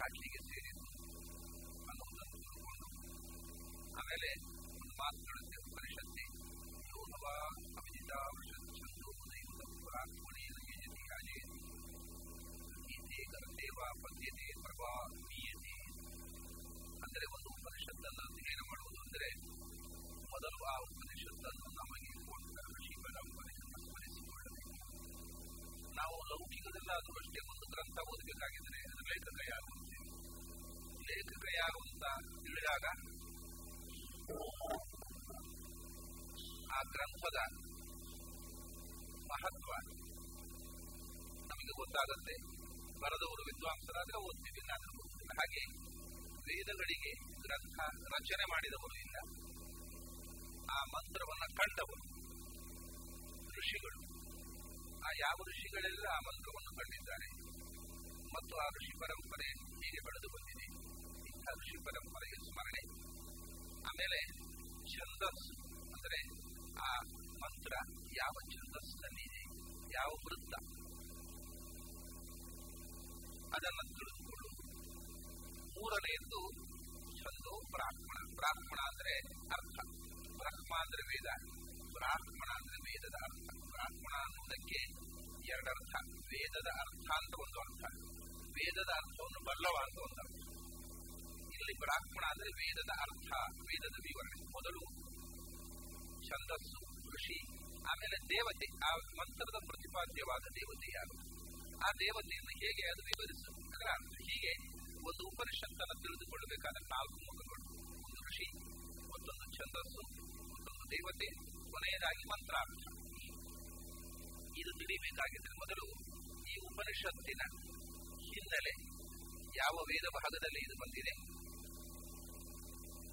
I can't ಗೊತ್ತಾಗುತ್ತೆ ಬರದವರು ವಿದ್ವಾಂಸರಾದ್ರೆ ಓದ್ತೀವಿ ನಾನು. ಹಾಗೆ ವೇದಗಳಿಗೆ ಗ್ರಂಥ ರಚನೆ ಮಾಡಿದವರು ಇಲ್ಲ. ಆ ಮಂತ್ರವನ್ನು ಕಂಡವರು ಋಷಿಗಳು. ಆ ಯಾವ ಋಷಿಗಳೆಲ್ಲ ಆ ಮಂತ್ರವನ್ನು ಕಂಡಿದ್ದಾರೆ? ಮತ್ತು ಆ ಋಷಿ ಪರಂಪರೆ ಹೀಗೆ ಬೆಳೆದು ಬಂದಿದೆ. ಇಂಥ ಋಷಿ ಪರಂಪರೆಯ ಸ್ಮರಣೆ. ಆಮೇಲೆ ಛಂದಸ್ ಅಂದರೆ ಆ ಮಂತ್ರ, ಯಾವ ಛಂದಸ್ಸಿನಲ್ಲಿದೆ ಯಾವ ವೃತ್ತ? ಅದನ್ನು ತಿಳಿದುಕೊಳ್ಳುವುದು. ಮೂರನೆಯದ್ದು ಛಂದೋ ಬ್ರಾಹ್ಮಣ ಬ್ರಾಹ್ಮಣ ಅಂದ್ರೆ ಅರ್ಥ. ಬ್ರಹ್ಮ ಅಂದ್ರೆ ವೇದ. ಬ್ರಾಹ್ಮಣ ಅಂದ್ರೆ ವೇದದ ಅರ್ಥ. ಬ್ರಾಹ್ಮಣ ಅನ್ನುವುದಕ್ಕೆ ಎರಡರ್ಥ. ವೇದದ ಅರ್ಥ ಅಂತ ಒಂದು ಅರ್ಥ. ವೇದದ ಅರ್ಥವನ್ನು ಬಲ್ಲವ ಅಂತ ಒಂದು ಅರ್ಥ. ಇಲ್ಲಿ ಬ್ರಾಹ್ಮಣ ಅಂದ್ರೆ ವೇದದ ಅರ್ಥ, ವೇದದ ವಿವರಣೆ. ಮೊದಲು ಛಂದಸ್ಸು, ಋಷಿ, ಆಮೇಲೆ ದೇವತೆ. ಆ ಮಂತ್ರದ ಪ್ರತಿಪಾದ್ಯವಾದ ದೇವತೆ ಯಾರು? ಆ ದೇವತೆಯನ್ನು ಹೇಗೆ ಅದು ವಿವರಿಸುವುದರ ಹೀಗೆ ಒಂದು ಉಪನಿಷತ್ತನ್ನು ತಿಳಿದುಕೊಳ್ಳಬೇಕಾದ ನಾಲ್ಕು ಮುಖಗಳು. ಒಂದು ಋಷಿ, ಮತ್ತೊಂದು ಛಂದಸ್ಸು, ಮತ್ತೊಂದು ದೇವತೆ, ಕೊನೆಯದಾಗಿ ಮಂತ್ರಾರ್ಥ ಇದು ತಿಳಿಯಬೇಕಾಗಿದ್ದರೆ ಮೊದಲು ಈ ಉಪನಿಷತ್ತಿನ ಹಿನ್ನೆಲೆ ಯಾವ ವೇದ ಭಾಗದಲ್ಲಿ ಇದು ಬಂದಿದೆ?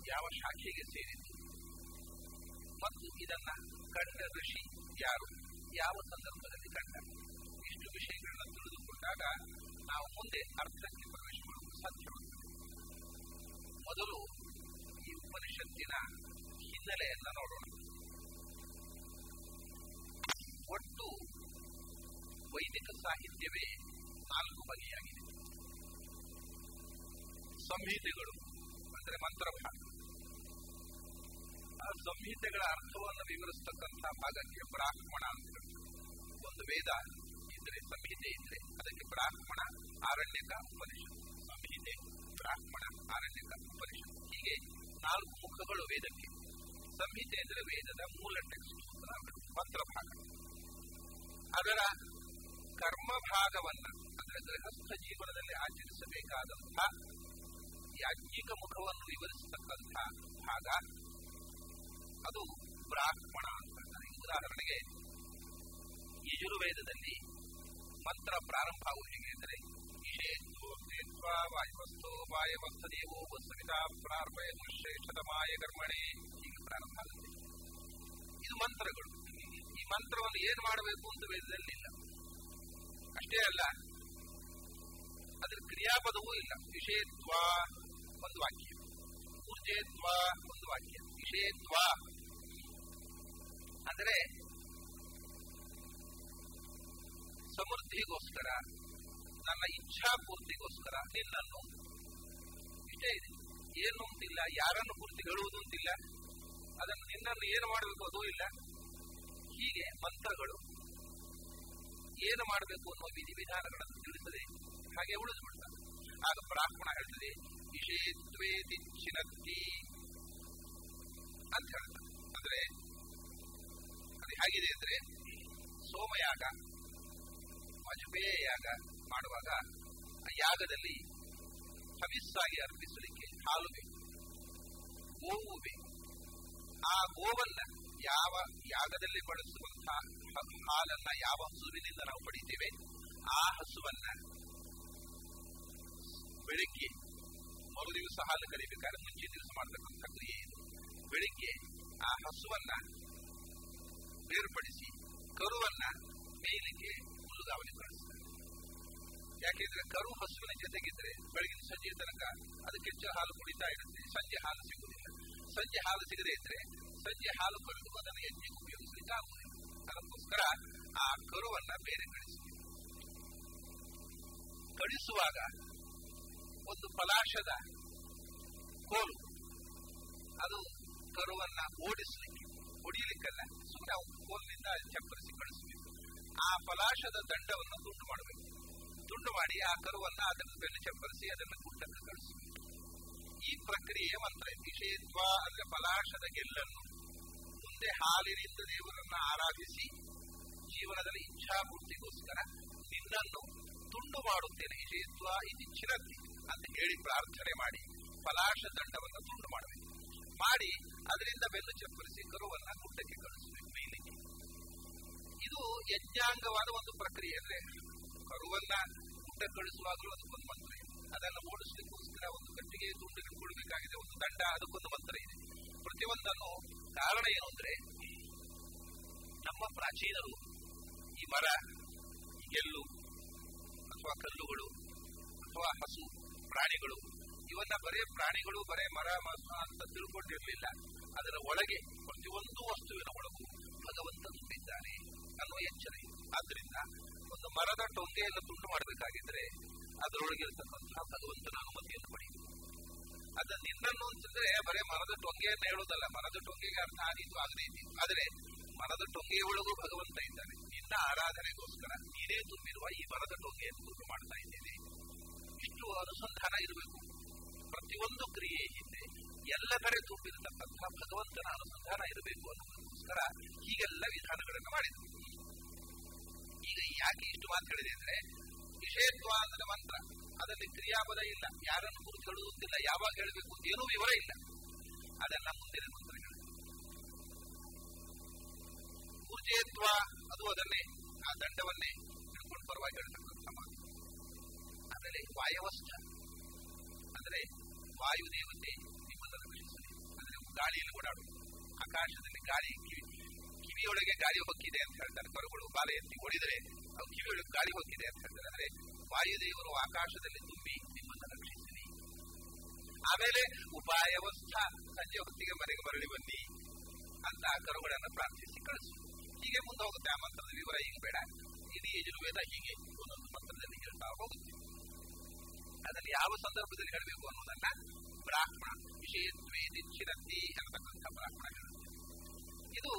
ಯಾವ ಶಾಖೆಗೆ ಸೇರಿತು ಮತ್ತು ಇದನ್ನ ಕಂಡ ಋಷಿ ಯಾರು? ಯಾವ ಸಂದರ್ಭದಲ್ಲಿ ಕಂಡ? ಇಷ್ಟು ವಿಷಯಗಳನ್ನು ತಿಳಿದುಕೊಂಡಾಗ ನಾವು ಮುಂದೆ ಅರ್ಥಕ್ಕೆ ಪ್ರವೇಶ ಮಾಡಲು ಸಾಧ್ಯವಾಗುತ್ತದೆ ಮೊದಲು ಈ ಉಪನಿಷತ್ತಿನ ಹಿನ್ನೆಲೆಯನ್ನ ನೋಡೋಣ ಒಟ್ಟು ವೈದಿಕ ಸಾಹಿತ್ಯವೇ ನಾಲ್ಕು ಬಗೆಯಾಗಿದೆ ಸಂಹಿತೆಗಳು ಅಂದರೆ ಮಂತ್ರಭಾಗ ಆ ಸಂಹಿತೆಗಳ ಅರ್ಥವನ್ನು ವಿವರಿಸತಕ್ಕಂಥ ಭಾಗಕ್ಕೆ ಬ್ರಾಹ್ಮಣ ಅಂತ ಒಂದು ವೇದ ಇದ್ರೆ ಸಂಹಿತೆ ಇದ್ರೆ ಅದಕ್ಕೆ ಬ್ರಾಹ್ಮಣ ಆರಣ್ಯಕ ಉಪನಿಷತ್ ಸಂಹಿತೆ ಬ್ರಾಹ್ಮಣ ಆರಣ್ಯಕ ಉಪನಿಷತ್ ಹೀಗೆ ನಾಲ್ಕು ಮುಖಗಳು ವೇದಕ್ಕೆ ಸಂಹಿತೆ ಅಂದರೆ ವೇದದ ಮೂಲ ಟೆಕ್ಸ್ಟ್ ಮಂತ್ರ ಭಾಗ ಅದರ ಕರ್ಮ ಭಾಗವನ್ನ ಅಂದ್ರೆ ಗೃಹಸ್ಥ ಜೀವನದಲ್ಲಿ ಆಚರಿಸಬೇಕಾದಂತಹ ಯಾಜ್ಞಿಕ ಮುಖವನ್ನು ವಿವರಿಸತಕ್ಕಂತಹ ಭಾಗ ಅದು ಬ್ರಾಹ್ಮಣ ಅಂತ. ಉದಾಹರಣೆಗೆ, ಯಜುರ್ವೇದದಲ್ಲಿ ಮಂತ್ರ ಪ್ರಾರಂಭ ಆಗುವುದು ಹೇಗೆ ಅಂದರೆ ವಾಯುವಸ್ತು ವಾಯವಸ್ಥ ದೇವೋ ವಸ್ತುವಿತಾ ಪ್ರಾರ್ಪಯ ಶ್ರೇಷ್ಠತಮಾಯ ಕರ್ಮಣೆ, ಹೀಗೆ ಪ್ರಾರಂಭ ಆಗುತ್ತೆ. ಇದು ಮಂತ್ರಗಳು. ಈ ಮಂತ್ರವನ್ನು ಏನ್ ಮಾಡಬೇಕು ಅಂತ ವೇದದಲ್ಲಿ ಇಲ್ಲ. ಅಷ್ಟೇ ಅಲ್ಲ, ಅದ್ರ ಕ್ರಿಯಾಪದವೂ ಇಲ್ಲ. ವಿಷಯತ್ವ ಒಂದು ವಾಕ್ಯ. ಊರ್ಜೇತ್ವ ಒಂದು ವಾಕ್ಯ. ವಿಷಯತ್ವ ಅಂದರೆ ಸಮೃದ್ಧಿಗೋಸ್ಕರ ನನ್ನ ಇಚ್ಛಾ ಪೂರ್ತಿಗೋಸ್ಕರ ನಿನ್ನನ್ನು ಇಷ್ಟೇ ಇದೆ. ಏನು ಅಂತಿಲ್ಲ ಯಾರನ್ನು ಪೂರ್ತಿ ಹೇಳುವುದು ಅಂತಿಲ್ಲ ಅದನ್ನು ನಿನ್ನನ್ನು ಏನು ಮಾಡಬೇಕು ಅದೂ ಇಲ್ಲ. ಹೀಗೆ ಮಂತ್ರಗಳು ಏನು ಮಾಡಬೇಕು ಅನ್ನುವ ವಿಧಿವಿಧಾನಗಳನ್ನು ತಿಳಿಸದೆ ಹಾಗೆ ಉಳಿದುಬಿಡ್ತಾರೆ ಆಗ ಬ್ರಾಹ್ಮಣ ಹೇಳ್ತದೆ ವಿಷೇತ್ವೇತಿ ಚಿನತ್ತಿ ಅಂತ ಹೇಳ್ತಾರೆ ಅಂದ್ರೆ, ಅದು ಹೇಗಿದೆ ಅಂದ್ರೆ, ಸೋಮಯಾಗ ವಾಜಪೇಯ ಯಾಗ ಮಾಡುವಾಗ ಆ ಯಾಗದಲ್ಲಿ ಹವಿಸ್ಸಾಗಿ ಅರ್ಪಿಸಲಿಕ್ಕೆ ಹಾಲು ಬೇಕು. ಗೋವು ಬೇಕು. ಆ ಗೋವನ್ನ ಯಾವ ಯಾಗದಲ್ಲಿ ಬಳಸುವಂತಹ ಹಾಲನ್ನ ಯಾವ ಹಸುವಿನಿಂದ ನಾವು ಪಡಿತೇವೆ, ಆ ಹಸುವನ್ನ ಬೆಳಿಗ್ಗೆ ಮರು ದಿವಸ ಹಾಲು ಕರಿಬೇಕಾದ್ರೆ ಮುಂಚೆ ದಿವಸ ಮಾಡತಕ್ಕಂಥ ಕ್ರಿಯೆ ಬೆಳಿಗ್ಗೆ ಆ ಹಸುವನ್ನ ಬೇರ್ಪಡಿಸಿ, ಕರುವನ್ನ ಮೇಲಿಗೆ ಹುಲ್ಲುಗಾವಲಿ ಮಾಡುತ್ತಾರೆ ಯಾಕೆಂದ್ರೆ ಕರು ಹಸುವಿನ ಜೊತೆಗಿದ್ರೆ ಬೆಳಗಿನ ಸಂಜೆ ತನಕ ಅದಕ್ಕೆ ಹೆಚ್ಚು ಹಾಲು ಕುಡಿತಾ ಇರುತ್ತೆ. ಸಂಜೆ ಹಾಲು ಸಿಗುವುದಿಲ್ಲ. ಸಂಜೆ ಹಾಲು ಸಿಗದೆ ಇದ್ರೆ ಸಂಜೆ ಹಾಲು ಕರೆದು ಅದನ್ನು ಹೆಚ್ಚಿಗೆ ಉಪಯೋಗಿಸಲಿಕ್ಕೆ ಆಗುವುದಿಲ್ಲ. ಅದಕ್ಕೋಸ್ಕರ ಆ ಕರುವನ್ನ ಬೇರೆ ಕಳಿಸಿ ಕಳಿಸುವಾಗ ಒಂದು ಪಲಾಶದ ಕೋಲು, ಅದು ಕರುವನ್ನ ಓಡಿಸ್ಲಿಕ್ಕೆ ಪಲಾಶದ ದಂಡವನ್ನು ತುಂಡು ಮಾಡಬೇಕು. ತುಂಡು ಮಾಡಿ ಆ ಕರುವನ್ನ ಅದನ್ನು ಬೆನ್ನು ಚಪ್ಪರಿಸಿ ಅದನ್ನು ಗುಡ್ಡಕ್ಕೆ ಕಳಿಸಬೇಕು ಈ ಪ್ರಕ್ರಿಯೆ ಮಂತ್ರ ವಿಷಯತ್ವ ಅಂದ್ರೆ ಪಲಾಶದ ಗೆಲ್ಲನ್ನು ಮುಂದೆ ಹಾಲಿನಿಂದ ದೇವರನ್ನ ಆರಾಧಿಸಿ ಜೀವನದಲ್ಲಿ ಇಚ್ಛಾಪೂರ್ತಿಗೋಸ್ಕರ ನಿನ್ನನ್ನು ತುಂಡು ಮಾಡುತ್ತೇನೆ ವಿಷಯತ್ವ ಚಿರತಿ ಅಂತ ಹೇಳಿ ಪ್ರಾರ್ಥನೆ ಮಾಡಿ ಪಲಾಶ ದಂಡವನ್ನು ತುಂಡು ಮಾಡಬೇಕು. ಮಾಡಿ ಅದರಿಂದ ಬೆನ್ನು ಚಪ್ಪರಿಸಿ ಕರುವನ್ನ ಗುಡ್ಡಕ್ಕೆ ಕಳಿಸಬೇಕು ಇದು ಯಜ್ಞಾಂಗವಾದ ಒಂದು ಪ್ರಕ್ರಿಯೆ ಅಂದ್ರೆ ಕರುವನ್ನ ಊಟ ಕಳಿಸುವಾಗಲೂ ಅದಕ್ಕೊಂದು ಮಂತ್ರ. ಇದೆ ಅದನ್ನು ಓಡಿಸಲಿಕ್ಕೋಸ್ಕರ ಒಂದು ಕಟ್ಟಿಗೆ ತುಂಡಿಗೆ ಕೊಡಬೇಕಾಗಿದೆ, ಒಂದು ದಂಡ, ಅದಕ್ಕೊಂದು ಮಂತ್ರ ಇದೆ. ಪ್ರತಿಯೊಂದನ್ನು ಕಾರಣ ಏನು ಅಂದ್ರೆ, ನಮ್ಮ ಪ್ರಾಚೀನರು ಈ ಮರ, ಈ ಗೆಲ್ಲು ಅಥವಾ ಕಲ್ಲುಗಳು, ಅಥವಾ ಹಸು, ಪ್ರಾಣಿಗಳು, ಇವನ್ನ ಬರೇ ಪ್ರಾಣಿಗಳು, ಬರೇ ಮರ ಅಂತ ತಿಳ್ಕೊಂಡಿರಲಿಲ್ಲ. ಅದರ ಒಳಗೆ ಪ್ರತಿಯೊಂದು ವಸ್ತುವಿನ ಒಳಗೂ ಭಗವಂತ ತುಂಬಿದ್ದಾನೆ ಅನ್ನುವ ಎಚ್ಚರಿ ಆದ್ರಿಂದ ಒಂದು ಮರದ ಟೊಂಗೆಯನ್ನು ತುಂಡು ಮಾಡಬೇಕಾಗಿದ್ರೆ ಅದರೊಳಗಿರ್ತಕ್ಕಂತಹ ಭಗವಂತನ ಅನುಮತಿಯನ್ನು ಪಡೆಯುವುದು ಅದು ನಿನ್ನನ್ನು ಅಂತಂದ್ರೆ ಬರೇ ಮರದ ಟೊಂಗೆಯನ್ನು ಹೇಳುವುದಲ್ಲ. ಮರದ ಟೊಂಗೆಗೆ ಅರ್ಥ ಆದೀತು ಆಗದೇ ಇದ್ದೀತು ಆದರೆ ಮರದ ಟೊಂಗೆಯ ಒಳಗೂ ಭಗವಂತ ಇದ್ದಾನೆ. ನಿನ್ನ ಆರಾಧನೆಗೋಸ್ಕರ ನೀನೇ ತುಂಬಿರುವ ಈ ಮರದ ಟೊಂಗೆಯನ್ನು ತುಂಡು ಮಾಡ್ತಾ ಇದ್ದೇನೆ. ಇಷ್ಟು ಅನುಸಂಧಾನ ಇರಬೇಕು. ಪ್ರತಿಯೊಂದು ಕ್ರಿಯೆ ಹಿಂದೆ ಎಲ್ಲ ಕಡೆ ತುಂಬಿರತಕ್ಕಂತಹ ಭಗವಂತನ ಅನುಸಂಧಾನ ಇರಬೇಕು ಅನ್ನೋದಕ್ಕೋಸ್ಕರ ಹೀಗೆಲ್ಲ ವಿಧಾನಗಳನ್ನು ಮಾಡಿದರು ಈಗ ಯಾಕೆ ಇಷ್ಟು ಅಂದ್ರೆ ವಿಷಯತ್ವ ಅಂದ್ರೆ ಮಂತ್ರ. ಅದರಲ್ಲಿ ಕ್ರಿಯಾಪದ ಇಲ್ಲ. ಯಾರನ್ನು ಕುರಿತು ಹೇಳುವುದಿಲ್ಲ ಯಾವಾಗ ಹೇಳಬೇಕು ಅಂತ ಏನೂ ವಿವರ ಇಲ್ಲ. ಅದೆಲ್ಲ ಮುಂದಿನ ಮಂತ್ರಗಳು. ಕುರ್ಜೇತ್ವ ಅದು ಅದನ್ನೇ. ಆ ದಂಡವನ್ನೇ ಹಿಡ್ಕೊಂಡು ಪರವಾಗಿ ಹೇಳ್ತಕ್ಕಂಥ ಮಾತು. ಆಮೇಲೆ ವಾಯವಸ್ತ ಅಂದ್ರೆ ವಾಯುದೇವತೆ ನಿಮ್ಮನ್ನು ರಕ್ಷಿಸಲಿ ಅಂದ್ರೆ ಗಾಳಿಯಲ್ಲಿ ಓಡಾಡುವುದು. ಆಕಾಶದಲ್ಲಿ ಗಾಳಿ ಕಿವಿಯೊಳಗೆ ಗಾಳಿ ಹೊಕ್ಕಿದೆ ಅಂತ ಹೇಳ್ತಾರೆ. ಕರುಗಳು ಬಾಲ ಎತ್ತಿ ಓಡಿದರೆ ಅವು ಕಿವಿಯೊಳಗೆ ಗಾಳಿ ಹೊಕ್ಕಿದೆ ಅಂತ ಹೇಳ್ತಾರೆ. ಅಂದ್ರೆ ವಾಯುದೇವರು ಆಕಾಶದಲ್ಲಿ ತುಂಬಿ ನಿಮ್ಮನ್ನು ರಕ್ಷಿಸಲಿ ಆಮೇಲೆ ಉಪಾಯವಸ್ಥ ಸಂಜೆ ಹೊತ್ತಿಗೆ ಮನೆಗೆ ಮರಳಿ ಬನ್ನಿ ಅಂತ ಕರುಗಳನ್ನು ಪ್ರಾರ್ಥಿಸಿ ಕಳಿಸು. ಹೀಗೆ ಮುಂದೆ ಹೋಗುತ್ತೆ ಆ ಮಂತ್ರದ ವಿವರ. ಈಗ ಬೇಡ. ಇಡೀ ಯಜುರ್ವೇದ ಹೀಗೆ ಒಂದೊಂದು ಮಂತ್ರದಲ್ಲಿ ಹೇಳ್ತಾ ಹೋಗುತ್ತೆ. ಅದರಲ್ಲಿ ಯಾವ ಸಂದರ್ಭದಲ್ಲಿ ಹೇಳಬೇಕು ಅನ್ನೋದನ್ನ ಬ್ರಾಹ್ಮಣ ವಿಷಯತ್ವೇ ನಿಚ್ಚಿರಂತಿ ಅನ್ನತಕ್ಕಂಥ ಬ್ರಾಹ್ಮಣ ಹೇಳುತ್ತೆ ಇದು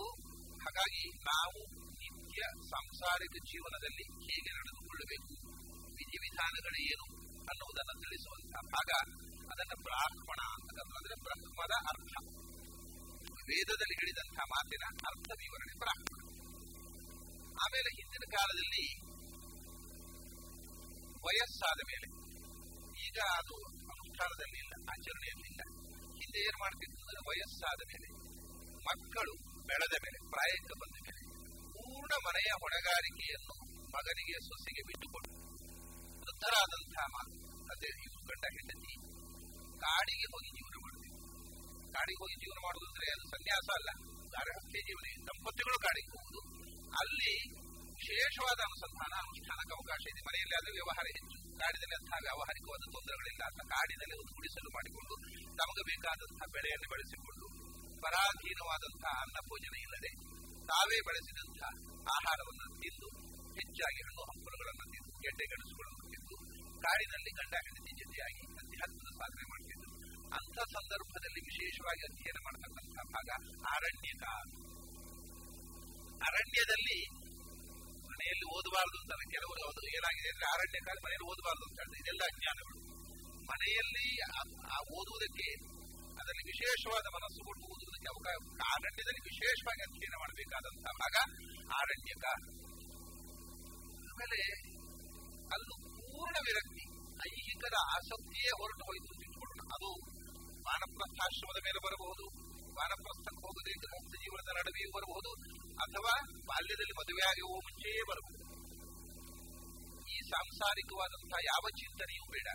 ಹಾಗಾಗಿ ನಾವು ನಿತ್ಯ ಸಾಂಸಾರಿಕ ಜೀವನದಲ್ಲಿ ಹೇಗೆ ನಡೆದುಕೊಳ್ಳಬೇಕು, ವಿಧಿವಿಧಾನಗಳು ಏನು ಅನ್ನುವುದನ್ನು ತಿಳಿಸುವಂತಹ ಭಾಗ, ಅದನ್ನ ಬ್ರಾಹ್ಮಣ ಅಂತಂದ್ರೆ ಬ್ರಹ್ಮದ ಅರ್ಥ. ವೇದದಲ್ಲಿ ಹೇಳಿದಂತಹ ಮಾತಿನ ಅರ್ಥ ವಿವರಣೆ ಬ್ರಾಹ್ಮಣ. ಆಮೇಲೆ ಹಿಂದಿನ ಕಾಲದಲ್ಲಿ ವಯಸ್ಸಾದ ಮೇಲೆ, ಈಗ ಅದು ಅನುಷ್ಠಾನದಲ್ಲಿ ಇಲ್ಲ, ಆಚರಣೆಯಲ್ಲಿ ಇಲ್ಲ. ಹಿಂದೆ ಏನ್ ಮಾಡ್ತಿತ್ತು ಅಂದ್ರೆ ವಯಸ್ಸಾದ ಮೇಲೆ ಮಕ್ಕಳು ಬೆಳೆದ ಮೇಲೆ ಪ್ರಾಯಕ್ಕೆ ಬಂದ ಮೇಲೆ, ಪೂರ್ಣ ಮನೆಯ ಹೊಣೆಗಾರಿಕೆಯನ್ನು ಮಗನಿಗೆ, ಸೊಸೆಗೆ ಬಿಟ್ಟುಕೊಟ್ಟು ವೃದ್ಧರಾದಂತಹ ಅದೇ ಇವರು ಗಂಡ ಹೆಂಡತಿ ಕಾಡಿಗೆ ಹೋಗಿ ಜೀವನ ಮಾಡಬೇಕು ಕಾಡಿಗೆ ಹೋಗಿ ಜೀವನ ಮಾಡುವುದಂದ್ರೆ ಅದು ಸನ್ಯಾಸ ಅಲ್ಲ. ಗಾರ್ಹಸ್ಥ್ಯ ಜೀವನ ದಂಪತಿಗಳು ಕಾಡಿಗೆ ಹೋಗುದು ಅಲ್ಲಿ ವಿಶೇಷವಾದ ಅನುಸಂಧಾನ, ಅನುಷ್ಠಾನಕ್ಕೆ ಅವಕಾಶ ಇದೆ. ಮನೆಯಲ್ಲಿ ವ್ಯವಹಾರ ಹೆಚ್ಚು. ಕಾಡಿನಲ್ಲಿ ಅಂತಹ ವ್ಯಾವಹಾರಿಕವಾದ ತೊಂದರೆಗಳಿಲ್ಲ. ಅಂತ ಕಾಡಿನಲ್ಲಿ ಒಂದು ಗುಡಿಸಲು ಮಾಡಿಕೊಂಡು ತಮಗೆ ಬೇಕಾದಂತಹ ಬೆಳೆಯನ್ನು ಬೆಳೆಸಿಕೊಂಡು ಪರಾಧೀನವಾದಂತಹ ಅನ್ನ ಭೋಜನ ಇಲ್ಲದೆ ತಾವೇ ಬೆಳೆಸಿದಂತಹ ಆಹಾರವನ್ನು ತಿಂದು ಹೆಚ್ಚಾಗಿ ಹಣ್ಣು ಹಂಪಲುಗಳನ್ನು ತಿಂದು ಗೆಡ್ಡೆ ಗೆಣಸುಗಳನ್ನು ತಿಂದು ಕಾಡಿನಲ್ಲಿ ಗಂಡ ಹೆಂಡತಿ ಜೊತೆಯಾಗಿ ಅಧ್ಯಾತ್ಮದ ಸಾಧನೆ ಮಾಡ್ತಿದ್ರು ಅಂತ ಸಂದರ್ಭದಲ್ಲಿ ವಿಶೇಷವಾಗಿ ಅಧ್ಯಯನ ಮಾಡತಕ್ಕಂತಹ ಭಾಗ ಅರಣ್ಯಕ. ಅರಣ್ಯದಲ್ಲಿ ಮನೆಯಲ್ಲಿ ಓದಬಾರದು ಅಂತ ಕೆಲವರು ಅದು ಏನಾಗಿದೆ ಅಂದ್ರೆ ಅರಣ್ಯ ಕಾಲ ಮನೆಯಲ್ಲಿ ಓದಬಾರದು ಅಂತ ಹೇಳಿದ್ರೆ ಇದೆಲ್ಲ ಅಜ್ಞಾನಗಳು ಮನೆಯಲ್ಲಿ ಆ ಓದುವುದಕ್ಕೆ ಅದರಲ್ಲಿ ವಿಶೇಷವಾದ ಮನಸ್ಸು ಕೊಟ್ಟು ಓದುವುದಕ್ಕೆ ಅವಕಾಶ ಅರಣ್ಯದಲ್ಲಿ ವಿಶೇಷವಾಗಿ ಅಧ್ಯಯನ ಮಾಡಬೇಕಾದಂತಹ ಭಾಗ ಆರಣ್ಯಕ. ಆಮೇಲೆ ಅಲ್ಲೂ ಪೂರ್ಣ ವಿರಕ್ತಿ, ಐಹಿಕದ ಆಸಕ್ತಿಯೇ ಹೊರಟು ಹೋಯಿತು ತಿಳ್ಕೊಳ್ಳೋಣ ಅದು ವಾನಪ್ರಸ್ಥಾಶ್ರಮದ ಮೇಲೆ ಬರಬಹುದು, ವಾನಪ್ರಸ್ಥಕ್ಕೆ ಹೋಗದೆ ಮುಕ್ತ ಜೀವನದ ನಡುವೆಯೂ ಬರಬಹುದು, ಅಥವಾ ಬಾಲ್ಯದಲ್ಲಿ ಮದುವೆಯಾಗುವ ಮುಂಚೆಯೇ ಬರಬಹುದು. ಈ ಸಾಂಸಾರಿಕವಾದಂತಹ ಯಾವ ಚಿಂತನೆಯೂ ಬೇಡ.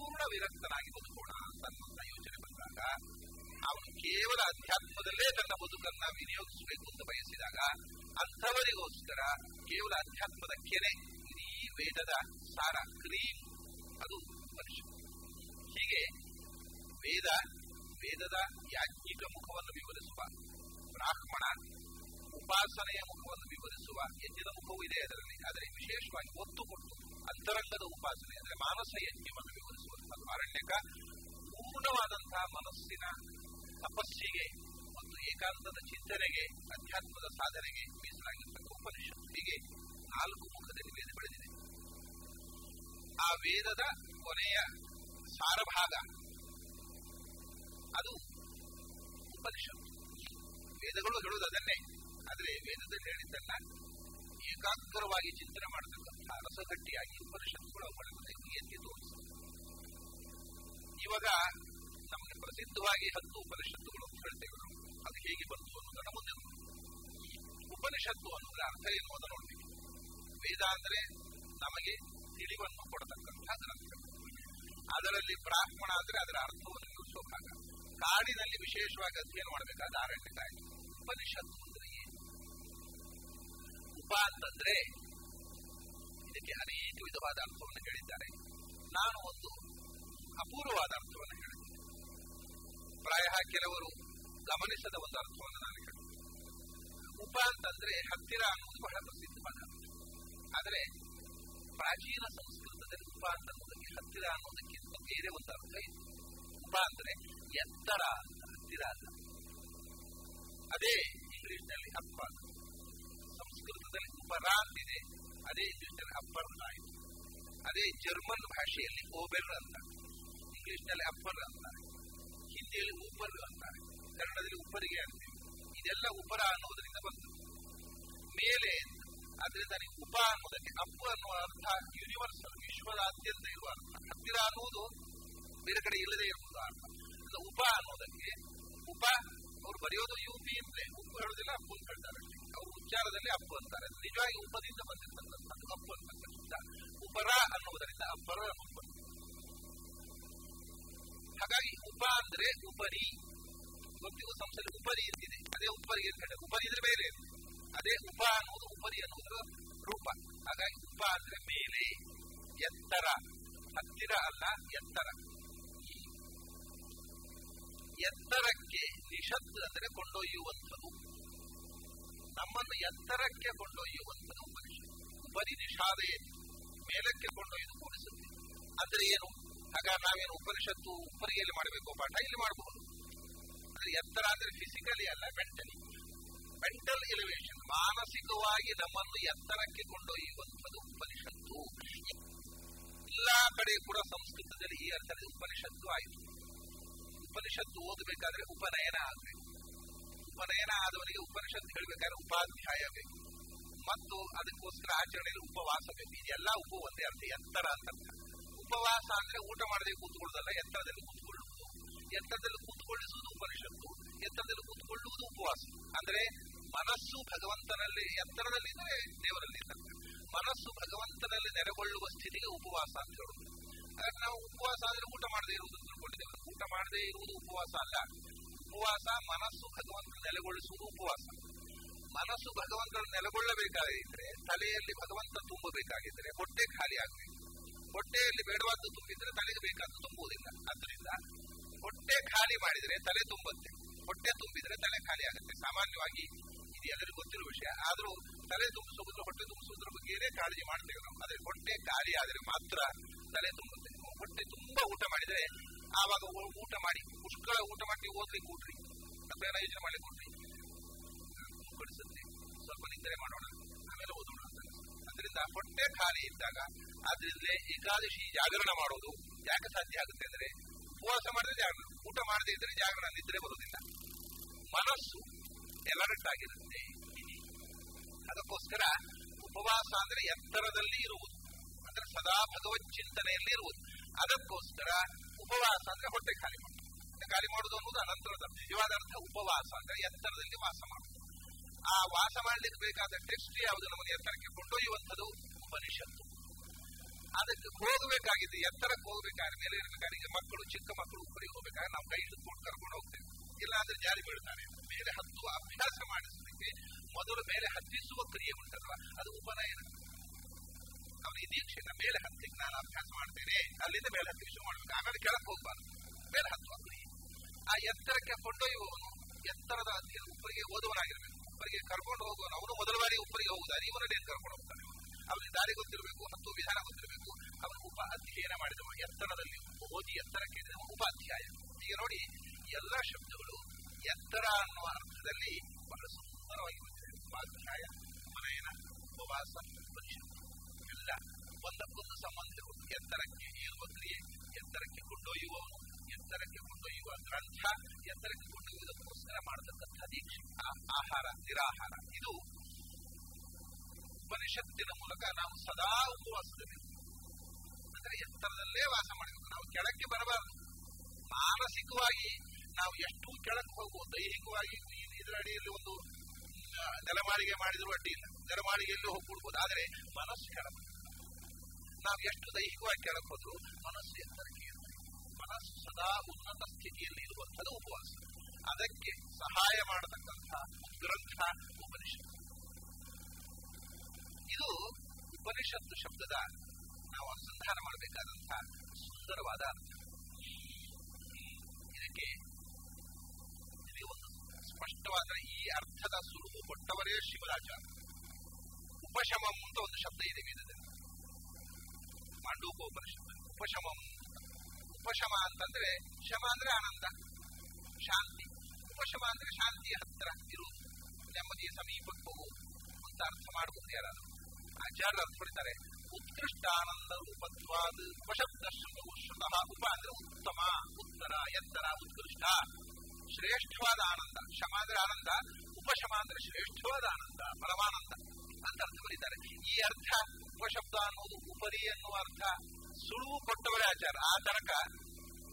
ಪೂರ್ಣ ವಿರಕ್ತನಾಗಿ ಬದುಕೋಣ ಅಂತ ಯೋಚನೆ ಬಂದಾಗ, ಅವನು ಕೇವಲ ಅಧ್ಯಾತ್ಮದಲ್ಲೇ ತನ್ನ ಬದುಕನ್ನ ವಿನಿಯೋಗಿಸಬೇಕು ಅಂತ ಬಯಸಿದಾಗ ಅಂಥವರಿಗೋಸ್ಕರ ಕೇವಲ ಅಧ್ಯಾತ್ಮದ ಕೆರೆ, ಇಡೀ ವೇದದ ಸಾರ ಕ್ರೀಮ್. ಅದು ಮನುಷ್ಯ. ಹೀಗೆ ವೇದ, ವೇದದ ಯಾಜ್ಞಿಕ ಮುಖವನ್ನು ವಿವರಿಸುವ, ಬ್ರಾಹ್ಮಣ ಉಪಾಸನೆಯ ಮುಖವನ್ನು ವಿವರಿಸುವ ಯಜ್ಞದ ಮುಖವೂ ಇದೆ ಅದರಲ್ಲಿ. ಆದರೆ ವಿಶೇಷವಾಗಿ ಒತ್ತು ಕೊಟ್ಟು ಅಂತರಂಗದ ಉಪಾಸನೆ ಅಂದ್ರೆ ಮಾನಸ ಯಜ್ಞವನ್ನು ವಿವರಿಸುವಂತಹ ಅರಣ್ಯಕ ಪೂರ್ಣವಾದಂತಹ ಮನಸ್ಸಿನ ತಪಸ್ಸಿಗೆ ಮತ್ತು ಏಕಾಂತದ ಚಿಂತನೆಗೆ, ಅಧ್ಯಾತ್ಮದ ಸಾಧನೆಗೆ ಮೀಸಲಾಗಿರ್ತಕ್ಕ ಉಪನಿಷತ್ತಿಗೆ ನಾಲ್ಕು ಮುಖದಲ್ಲಿ ವೇದ ಬೆಳೆದಿದೆ. ಆ ವೇದದ ಕೊನೆಯ ಸಾರಭಾಗ ಅದು ಉಪನಿಷತ್ತು. ವೇದಗಳು ಹೇಳುವುದು ಅದನ್ನೇ. ಆದರೆ ವೇದದಲ್ಲಿ ಹೇಳಿದ್ದನ್ನ ಏಕಾಗ್ರವಾಗಿ ಚಿಂತನೆ ಮಾಡತಕ್ಕಂತಹ ರಸಗಟ್ಟಿಯಾಗಿ ಉಪನಿಷತ್ತುಗಳು ಅವುಗಳನ್ನು ಎತ್ತಿ ತೋರಿಸಿದೆ ಇವಾಗ ನಮಗೆ ಪ್ರಸಿದ್ಧವಾಗಿ ಹತ್ತು ಉಪನಿಷತ್ತುಗಳು ಹೇಳ್ತೇವೆ. ಅದು ಹೇಗೆ ಬಂತು ಅನ್ನೋದನ್ನ ಮುಂದೆ. ಉಪನಿಷತ್ತು ಅನ್ನೋದ್ರ ಅರ್ಥ ಏನು ಅಂತ ನೋಡ್ತೀವಿ ವೇದ ಅಂದ್ರೆ ನಮಗೆ ತಿಳಿವನ್ನು ಕೊಡತಕ್ಕಂತಹ ಗ್ರಂಥ. ಅದರಲ್ಲಿ ಬ್ರಾಹ್ಮಣ ಅಂದ್ರೆ ಅದರ ಅರ್ಥವನ್ನು ತಿಳಿಸೋಕಾಗ ಕಾಡಿನಲ್ಲಿ ವಿಶೇಷವಾಗಿ ಅಧ್ಯಯನ ಮಾಡಬೇಕಾದ ಅರಣ್ಯಕಾಯಿ. ಉಪನಿಷತ್ತು ಅಂದ್ರೆ ಏನು? ಉಪ ಅಂತಂದ್ರೆ ಇದಕ್ಕೆ ಅನೇಕ ವಿಧವಾದ ಅರ್ಥವನ್ನು ಹೇಳಿದ್ದಾರೆ. ನಾನು ಒಂದು ಅಪೂರ್ವವಾದ ಅರ್ಥವನ್ನು ಹೇಳಿದ್ದೇನೆ ಪ್ರಾಯ ಕೆಲವರು ಗಮನಿಸದ ಒಂದು ಅರ್ಥವನ್ನು ನಾನು ಹೇಳಿದ್ದೇನೆ ಉಪ ಅಂತಂದ್ರೆ ಹತ್ತಿರ ಅನ್ನೋದು ಬಹಳ ಪ್ರಸಿದ್ಧವಾದ ಆದರೆ ಪ್ರಾಚೀನ ಸಂಸ್ಕೃತದಲ್ಲಿ ಉಪ ಅನ್ನೋದಕ್ಕೆ ಹತ್ತಿರ ಅನ್ನೋದಕ್ಕಿಂತ ಬೇರೆ ಒಂದು ಅರ್ಥ ಇದೆ ಉಪ ಅಂದ್ರೆ ಎತ್ತರ ಹತ್ತಿರ ಅಲ್ಲ. ಅದೇ ಇಂಗ್ಲಿಷ್ನಲ್ಲಿ ಅಪ್ಪ ಸಂಸ್ಕೃತದಲ್ಲಿ ಉಪರ ಅಂತಿದೆ. ಅದೇ ನಲ್ಲಿ ಅಪ್ಪರ್ ಆಯಿತು ಅದೇ ಜರ್ಮನ್ ಭಾಷೆಯಲ್ಲಿ ಓಬೆರ್ ಅಂತ. ಇಂಗ್ಲಿಷ್ನಲ್ಲಿ ಅಪ್ಪರ್ ಅಂತಾರೆ ಹಿಂದಿಯಲ್ಲಿ ಉಪರ್ ಅಂತಾರೆ ಕನ್ನಡದಲ್ಲಿ ಉಪ್ಪರಿಗೆ ಅಂತೀವಿ ಇದೆಲ್ಲ ಉಪರ ಅನ್ನೋದರಿಂದ ಬಂತು. ಮೇಲೆ, ಅದರಿಂದ ಉಪ ಅನ್ನೋದಕ್ಕೆ ಅಪ್ಪು ಅನ್ನುವ ಅರ್ಥ ಯೂನಿವರ್ಸಲ್ ವಿಶ್ವದಾದ್ಯಂತ ಇರುವ ಅರ್ಥ. ಹತ್ತಿರ ಅನ್ನುವುದು ಬೇರೆ ಕಡೆ ಇಲ್ಲದೆ ಇರುವುದು ಅರ್ಥ. ಉಪ ಅನ್ನೋದಕ್ಕೆ ಉಪ, ಅವ್ರು ಬರೆಯೋದು ಯು ಪಿ ಅಂದ್ರೆ ಉಪ್ಪು ಹೇಳೋದಿಲ್ಲ ಅಪ್ಪು ಅಂತ ಹೇಳ್ತಾರೆ. ಅವ್ರು ಉಚ್ಚಾರದಲ್ಲಿ ಅಪ್ಪು ಅಂತಾರೆ. ಅದು ನಿಜವಾಗಿ ಉಪದಿಂದ ಬಂದಿರ್ತಕ್ಕಂಥದ್ದು ಅಪ್ಪು ಅಂತಕ್ಕಂಥ ಉಪರ ಅನ್ನುವುದರಿಂದ ಅಪ್ಪರ. ಹಾಗಾಗಿ ಉಪ ಅಂದ್ರೆ ಉಪರಿ. ಗೊತ್ತಿಗೂ ಸಂಸ್ಥೆ ಉಪರಿ ಅಂತಿದೆ ಅದೇ ಉಪರಿ ಅಂತ ಉಪರಿ ಅಂದ್ರೆ ಬೇರೆ. ಅದೇ ಉಪ ಅನ್ನೋದು ಉಪರಿ ಅನ್ನೋದು ರೂಪ. ಹಾಗಾಗಿ ಉಪ ಅಂದ್ರೆ ಮೇಲೆ, ಎತ್ತರ. ಹತ್ತಿರ ಅಲ್ಲ, ಎತ್ತರ. ಎತ್ತರಕ್ಕೆ ನಿಷತ್ ಅಂದ್ರೆ ಕೊಂಡೊಯ್ಯುವಂಥದ್ದು. ನಮ್ಮನ್ನು ಎತ್ತರಕ್ಕೆ ಕೊಂಡೊಯ್ಯುವಂತಹ ಉಪರಿ ನಿಷಾದೆ ಮೇಲಕ್ಕೆ ಕೊಂಡೊಯ್ದು ಕೂಡಿಸುತ್ತೆ ಅಂದ್ರೆ ಏನು? ಆಗ ನಾವೇನು ಉಪನಿಷತ್ತು ಉಪ್ಪರಿಗೆಯಲ್ಲಿ ಮಾಡಬೇಕು ಪಾಠ? ಇಲ್ಲಿ ಮಾಡಬಹುದು ಅಂದ್ರೆ ಎತ್ತರ ಅಂದ್ರೆ ಫಿಸಿಕಲಿ ಅಲ್ಲ ಮೆಂಟಲಿ ಮೆಂಟಲ್ ಎಲಿವೇಶನ್ ಮಾನಸಿಕವಾಗಿ ನಮ್ಮನ್ನು ಎತ್ತರಕ್ಕೆ ಕೊಂಡೊಯ್ಯುವಂಥದ್ದು ಉಪನಿಷತ್ತು. ಎಲ್ಲಾ ಕಡೆ ಕೂಡ ಸಂಸ್ಕೃತದಲ್ಲಿ ಈ ಅರ್ಥದಲ್ಲಿ ಉಪನಿಷತ್ತು ಆಯಿತು. ಉಪನಿಷತ್ತು ಓದಬೇಕಾದ್ರೆ ಉಪನಯನ ಆಗಬೇಕು. ಉಪನಯನ ಆದವರಿಗೆ ಉಪನಿಷತ್ ಹೇಳಬೇಕಾದ್ರೆ ಉಪಾಧ್ಯಾಯ ಬೇಕು. ಮತ್ತು ಅದಕ್ಕೋಸ್ಕರ ಆಚರಣೆಯಲ್ಲಿ ಉಪವಾಸ ಬೇಕು. ಇದೆಲ್ಲ ಉಪ ಒಂದೇ ಅರ್ಥ, ಎತ್ತರ ಅಂತ. ಉಪವಾಸ ಅಂದ್ರೆ ಊಟ ಮಾಡದೆ ಕೂತ್ಕೊಳ್ಳೋದಲ್ಲ, ಎತ್ತರದಲ್ಲಿ ಕೂತ್ಕೊಳ್ಳುವುದು. ಎತ್ತರದಲ್ಲಿ ಕೂತ್ಕೊಳ್ಳಿಸುವುದು ಉಪನಿಷತ್ತು, ಎತ್ತರದಲ್ಲಿ ಕೂತ್ಕೊಳ್ಳುವುದು ಉಪವಾಸ. ಅಂದ್ರೆ ಮನಸ್ಸು ಭಗವಂತನಲ್ಲಿ ಎತ್ತರದಲ್ಲಿದ್ದರೆ ದೇವರಲ್ಲಿ ಮನಸ್ಸು ಭಗವಂತನಲ್ಲಿ ನೆರೆಗೊಳ್ಳುವ ಸ್ಥಿತಿಗೆ ಉಪವಾಸ ಅಂತ ಹೇಳುವುದು ನಾವು ಉಪವಾಸ ಅಂದ್ರೆ ಊಟ ಮಾಡದೇ ಇರುವುದು ತಿಳ್ಕೊಂಡಿದ್ದೇವೆ. ಊಟ ಮಾಡದೇ ಇರುವುದು ಉಪವಾಸ ಅಲ್ಲ. ಉಪವಾಸ, ಮನಸ್ಸು ಭಗವಂತ ನೆಲೆಗೊಳಿಸುವುದು ಉಪವಾಸ. ಮನಸ್ಸು ಭಗವಂತನ ನೆಲೆಗೊಳ್ಳಬೇಕಾಗಿದ್ರೆ, ತಲೆಯಲ್ಲಿ ಭಗವಂತ ತುಂಬಬೇಕಾಗಿದ್ರೆ ಹೊಟ್ಟೆ ಖಾಲಿ ಆಗಬೇಕು. ಹೊಟ್ಟೆಯಲ್ಲಿ ಬೇಡವಾದ್ದು ತುಂಬಿದ್ರೆ ತಲೆಗೆ ಬೇಕಾದ್ದು ತುಂಬುವುದಿಲ್ಲ. ಅದರಿಂದ ಹೊಟ್ಟೆ ಖಾಲಿ ಮಾಡಿದರೆ ತಲೆ ತುಂಬುತ್ತೆ. ಹೊಟ್ಟೆ ತುಂಬಿದ್ರೆ ತಲೆ ಖಾಲಿ ಆಗುತ್ತೆ. ಸಾಮಾನ್ಯವಾಗಿ ಇದು ಎಲ್ಲರಿಗೂ ಗೊತ್ತಿರುವ ವಿಷಯ. ಆದರೂ ತಲೆ ತುಂಬಿಸುವುದ್ರ ಹೊಟ್ಟೆ ತುಂಬಿಸುವುದ್ರ ಬಗ್ಗೆನೇ ಕಾಳಜಿ ಮಾಡ್ತೇವೆ ನಾವು. ಆದರೆ ಹೊಟ್ಟೆ ಖಾಲಿ ಆದ್ರೆ ಮಾತ್ರ ತಲೆ ತುಂಬುತ್ತೆ. ಹೊಟ್ಟೆ ತುಂಬಾ ಊಟ ಮಾಡಿದ್ರೆ ಆವಾಗ ಊಟ ಮಾಡಿ ಪುಷ್ಕಳ ಊಟ ಮಾಡಿ ಓದ್ಲಿಕ್ಕೆ ಕೂಡ್ರಿ ಅದನ್ನ ಯೋಚನೆ ಮಾಡಿ ಕೊಡ್ರಿ ಸ್ವಲ್ಪ ನಿಂದನೆ ಮಾಡೋಣ ಆಮೇಲೆ ಓದೋಣ ಅದರಿಂದ ಹೊಟ್ಟೆ ಖಾಲಿ ಇದ್ದಾಗ ಅದರಿಂದಲೇ ಏಕಾದಶಿ ಜಾಗರಣ ಮಾಡೋದು ಯಾಕೆ ಸಾಧ್ಯ ಆಗುತ್ತೆ ಅಂದ್ರೆ ಉಪವಾಸ ಮಾಡಿದ್ರೆ ಜಾಗರಣ ಊಟ ಮಾಡದೇ ಇದ್ರೆ ಜಾಗರಣ ನಿದ್ರೆ ಬರುವುದಿಲ್ಲ ಮನಸ್ಸು ಎಲರ್ಟ್ ಆಗಿರುತ್ತೆ ಅದಕ್ಕೋಸ್ಕರ ಉಪವಾಸ ಅಂದ್ರೆ ಎತ್ತರದಲ್ಲಿ ಇರುವುದು ಅಂದ್ರೆ ಸದಾ ಭಗವತ್ ಚಿಂತನೆಯಲ್ಲಿ ಇರುವುದು ಅದಕ್ಕೋಸ್ಕರ ಉಪವಾಸ ಅಂದ್ರೆ ಹೊಟ್ಟೆ ಖಾಲಿ ಮಾಡುದು. ಖಾಲಿ ಮಾಡುವುದು ಅನ್ನೋದು ಅನಂತರದ. ನಿಜವಾದ ಅರ್ಥ ಉಪವಾಸ ಅಂದ್ರೆ ಎತ್ತರದಲ್ಲಿ ವಾಸ ಮಾಡೋದು. ಆ ವಾಸ ಮಾಡ್ಲಿಕ್ಕೆ ಬೇಕಾದ ಟೆಸ್ಟ್ ಯಾವುದು ನಮಗೆ ಎತ್ತರಕ್ಕೆ ಕೊಂಡೊಯ್ಯುವಂಥದ್ದು ಉಪನಿಷತ್ತು. ಅದಕ್ಕೆ ಹೋಗಬೇಕಾಗಿದೆ ಎತ್ತರಕ್ಕೆ ಹೋಗಬೇಕಾದ್ರೆ ಮೇಲೆ ಇರಬೇಕಾದ್ರೆ ಮಕ್ಕಳು, ಚಿಕ್ಕ ಮಕ್ಕಳು ಉಪರಿಗೆ ಹೋಗ್ಬೇಕಾದ್ರೆ ನಾವು ಕೈ ಹಿಡ್ಕೊಂಡು ಕರ್ಕೊಂಡು ಹೋಗ್ತೇವೆ. ಇಲ್ಲ ಅಂದ್ರೆ ಜಾರಿ ಬೀಳ್ತಾರೆ. ಮೇಲೆ ಹತ್ತುವ ಅಭ್ಯಾಸ ಮಾಡಿಸಲಿಕ್ಕೆ ಮೊದಲು ಮೇಲೆ ಹತ್ತಿಸುವ ಕ್ರಿಯೆ ಉಂಟಲ್ವಾ? ಅದು ಉಪನಯನ. ಅವನಿಗೆ ದೀಕ್ಷೆನ ಮೇಲೆ ಹತ್ತಿಗೆ ನಾನು ಅಭ್ಯಾಸ ಮಾಡ್ತೇನೆ. ಅಲ್ಲಿಂದ ಮೇಲೆ ಹತ್ತಲಿಕ್ಕೆ ಶುರು ಮಾಡಬೇಕು. ಆಮೇಲೆ ಕೆಳಕ್ಕೆ ಹೋಗ್ಬಾರ್ದು. ಮೇಲೆ ಆ ಎತ್ತರಕ್ಕೆ ಕೊಂಡೊಯ್ಯುವವನು ಎತ್ತರದ ಉಪ್ಪರಿಗೆ ಓದುವನಾಗಿರ್ಬೇಕು. ಉಪ್ಪರಿಗೆ ಕರ್ಕೊಂಡು ಹೋಗುವನು ಅವನು ಮೊದಲ ಬಾರಿ ಉಪ್ಪರಿಗೆ ಹೋಗುದಾರೆ ಇವನಲ್ಲಿ ಡೇನ್ ಕರ್ಕೊಂಡು ಹೋಗ್ತಾನೆ. ಅವನಿಗೆ ದಾರಿ ಗೊತ್ತಿರಬೇಕು ಮತ್ತು ವಿಧಾನ ಗೊತ್ತಿರಬೇಕು. ಅವನು ಉಪ ಅಧ್ಯಯನ ಮಾಡಿದವ ಎತ್ತರದಲ್ಲಿ ಓದಿ ಎತ್ತರಕ್ಕೆ ಉಪ ಅಧ್ಯಾಯ ಈಗ ನೋಡಿ, ಎಲ್ಲ ಶಬ್ದಗಳು ಎತ್ತರ ಅನ್ನುವ ಅರ್ಥದಲ್ಲಿ ಬಹಳ ಸುಂದರವಾಗಿ ಬಂದಿದೆ. ಉಪಾಧ್ಯಾಯ ಉಪನಯನ ಉಪವಾಸ ಪರಿಷತ್ ಎಲ್ಲ ಒಂದಕ್ಕೊಂದು ಸಂಬಂಧಗಳು ಎತ್ತರಕ್ಕೆ ಏರುವ ಕ್ರಿಯೆ, ಎತ್ತರಕ್ಕೆ ಕೊಂಡೊಯ್ಯುವವನು ಎತ್ತರಕ್ಕೆ ಕೊಂಡೊಯ್ಯುವ ಗ್ರಂಥ, ಎತ್ತರಕ್ಕೆ ಕೊಂಡೊಯ್ಯುವುದಕ್ಕೋಸ್ಕರ ಮಾಡತಕ್ಕಂಥ ದೀಕ್ಷೆ ಆಹಾರ, ನಿರಾಹಾರ. ಇದು ಉಪನಿಷತ್ತಿನ ಮೂಲಕ ನಾವು ಸದಾ ಉಪವಾಸದಲ್ಲಿ ಅಂದ್ರೆ ಎತ್ತರದಲ್ಲೇ ವಾಸ ಮಾಡಬೇಕು. ನಾವು ಕೆಳಕ್ಕೆ ಬರಬಾರದು. ಮಾನಸಿಕವಾಗಿ ನಾವು ಎಷ್ಟು ಕೆಳಕ್ಕೆ ಹೋಗುವ, ದೈಹಿಕವಾಗಿ ಇದರ ಅಡಿಯಲ್ಲಿ ಒಂದು ನೆಲಮಾಳಿಗೆ ಮಾಡಿದ್ರು ಅಡ್ಡಿ ಇಲ್ಲ ನೆಲಮಾಳಿಗೆಯಲ್ಲೂ ಹೋಗಿ ಆದರೆ ಮನಸ್ಸು ನಾವು ಎಷ್ಟು ದೈಹಿಕವಾಗಿ ಕೆಳಗೆ ಹೋದ್ರು ಮನಸ್ಸು ಸದಾ ಉನ್ನತ ಸ್ಥಿತಿಯಲ್ಲಿ ಇರುವಂಥದ್ದು ಉಪವಾಸ. ಅದಕ್ಕೆ ಸಹಾಯ ಮಾಡತಕ್ಕಂಥ ಗ್ರಂಥ ಉಪನಿಷತ್ತು. ಇದು ಉಪನಿಷತ್ತು ಶಬ್ದದ ನಾವು ಅನುಸಂಧಾನ ಮಾಡಬೇಕಾದಂತಹ ಸುಂದರವಾದ ಅರ್ಥ. ಇದಕ್ಕೆ ಒಂದು ಸ್ಪಷ್ಟವಾದ ಈ ಅರ್ಥದ ಸುಳುವು ಕೊಟ್ಟವರೇ ಶಿವರಾಜ. ಉಪಶಮಂ ಅಂತ ಒಂದು ಶಬ್ದ ಇದೆ ವೇದದಲ್ಲಿ. ಮಾಂಡೂಕೋಪನಿಷತ್ತು ಉಪಶಮಂ. ಉಪಶಮ ಅಂತಂದ್ರೆ ಶಮ ಅಂದ್ರೆ ಆನಂದ, ಶಾಂತಿ. ಉಪಶಮ ಅಂದ್ರೆ ಶಾಂತಿಯ ಹತ್ರ ಇರುವುದು ನೆಮ್ಮದಿಯ ಸಮೀಪಕ್ಕೆ ಅಂತ ಅರ್ಥ ಮಾಡಬಹುದು ಯಾರಾದ್ರು. ಅರ್ಥ ಉತ್ಕೃಷ್ಟ ಆನಂದ ಉಪತ್ವಾದ ಉಪಶಬ್ದ ಶ್ರುತಃ ಉಪ ಅಂದ್ರೆ ಉತ್ತಮ, ಉತ್ತರ, ಎತ್ತರ, ಉತ್ಕೃಷ್ಟ. ಶ್ರೇಷ್ಠವಾದ ಆನಂದ. ಶಮ ಅಂದ್ರೆ ಆನಂದ, ಉಪಶಮ ಅಂದ್ರೆ ಶ್ರೇಷ್ಠವಾದ ಆನಂದ, ಪರಮಾನಂದ ಅಂತ ಅರ್ಥ ಈ ಅರ್ಥ ಉಪಶಬ್ದ ಅನ್ನೋದು ಉಪರಿ ಎನ್ನುವ ಅರ್ಥ ಸುಳುವು ಕೊಟ್ಟವರೇ ಆಚಾರ. ಆ ತನಕ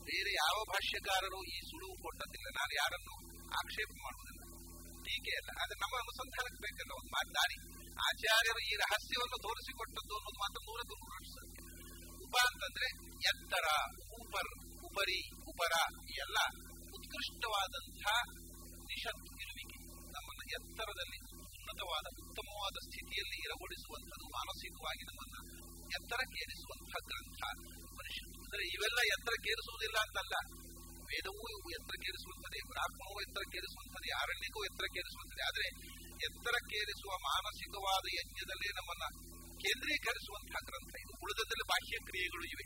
ಬೇರೆ ಯಾವ ಭಾಷ್ಯಕಾರರು ಈ ಸುಳುವು ಕೊಟ್ಟದಿಲ್ಲ ನಾನು ಯಾರನ್ನು ಆಕ್ಷೇಪ ಮಾಡುವುದಿಲ್ಲ. ಟೀಕೆ ಅಲ್ಲ. ಆದ್ರೆ ನಮ್ಮ ಅನುಸಂಧಾನಕ್ಕೆ ಬೇಕಲ್ಲ ಒಂದು ಮಾತು. ಆಚಾರ್ಯರು ಈ ರಹಸ್ಯವನ್ನು ತೋರಿಸಿಕೊಟ್ಟದ್ದು ಅನ್ನೋದು ಮಾತ್ರ ನೂರಕ್ಕೆ ಸತ್ಯ ಉಪ ಅಂತಂದ್ರೆ ಎತ್ತರ, ಉಪರ್, ಉಪರಿ, ಉಪರ ಎಲ್ಲ ಉತ್ಕೃಷ್ಟವಾದಂತಹ ನಿಷತ್ ಇರುವಿಕೆ ನಮ್ಮನ್ನು ಎತ್ತರದಲ್ಲಿ ಉನ್ನತವಾದ ಉತ್ತಮವಾದ ಸ್ಥಿತಿಯಲ್ಲಿ ಇರಗೊಳಿಸುವಂಥದ್ದು ಮಾನಸಿಕವಾಗಿ ನಮ್ಮನ್ನ ಎತ್ತರಕ್ಕೇರಿಸುವಂತಹ ಗ್ರಂಥ. ಉಪನಿಷತ್ತು ಅಂದರೆ ಇವೆಲ್ಲ ಎತ್ತರಕ್ಕೇರಿಸುವುದಿಲ್ಲ ಅಂತಲ್ಲ. ವೇದವೂ ಎತ್ತರಕ್ಕೇರಿಸುವಂಥದ್ದೇ ಬ್ರಾಹ್ಮವೂ ಎತ್ತರಕ್ಕೇರಿಸುವಂಥದ್ದೇ ಆರಣ್ಯಕ್ಕೂ ಎತ್ತರಕ್ಕೇರಿಸುವಂಥದ್ದೇ. ಆದ್ರೆ ಎತ್ತರಕ್ಕೇರಿಸುವ ಮಾನಸಿಕವಾದ ಯಜ್ಞದಲ್ಲೇ ನಮ್ಮನ್ನ ಕೇಂದ್ರೀಕರಿಸುವಂತಹ ಗ್ರಂಥ. ಇದು ಉಳಿದದಲ್ಲಿ ಬಾಹ್ಯ ಕ್ರಿಯೆಗಳು ಇವೆ.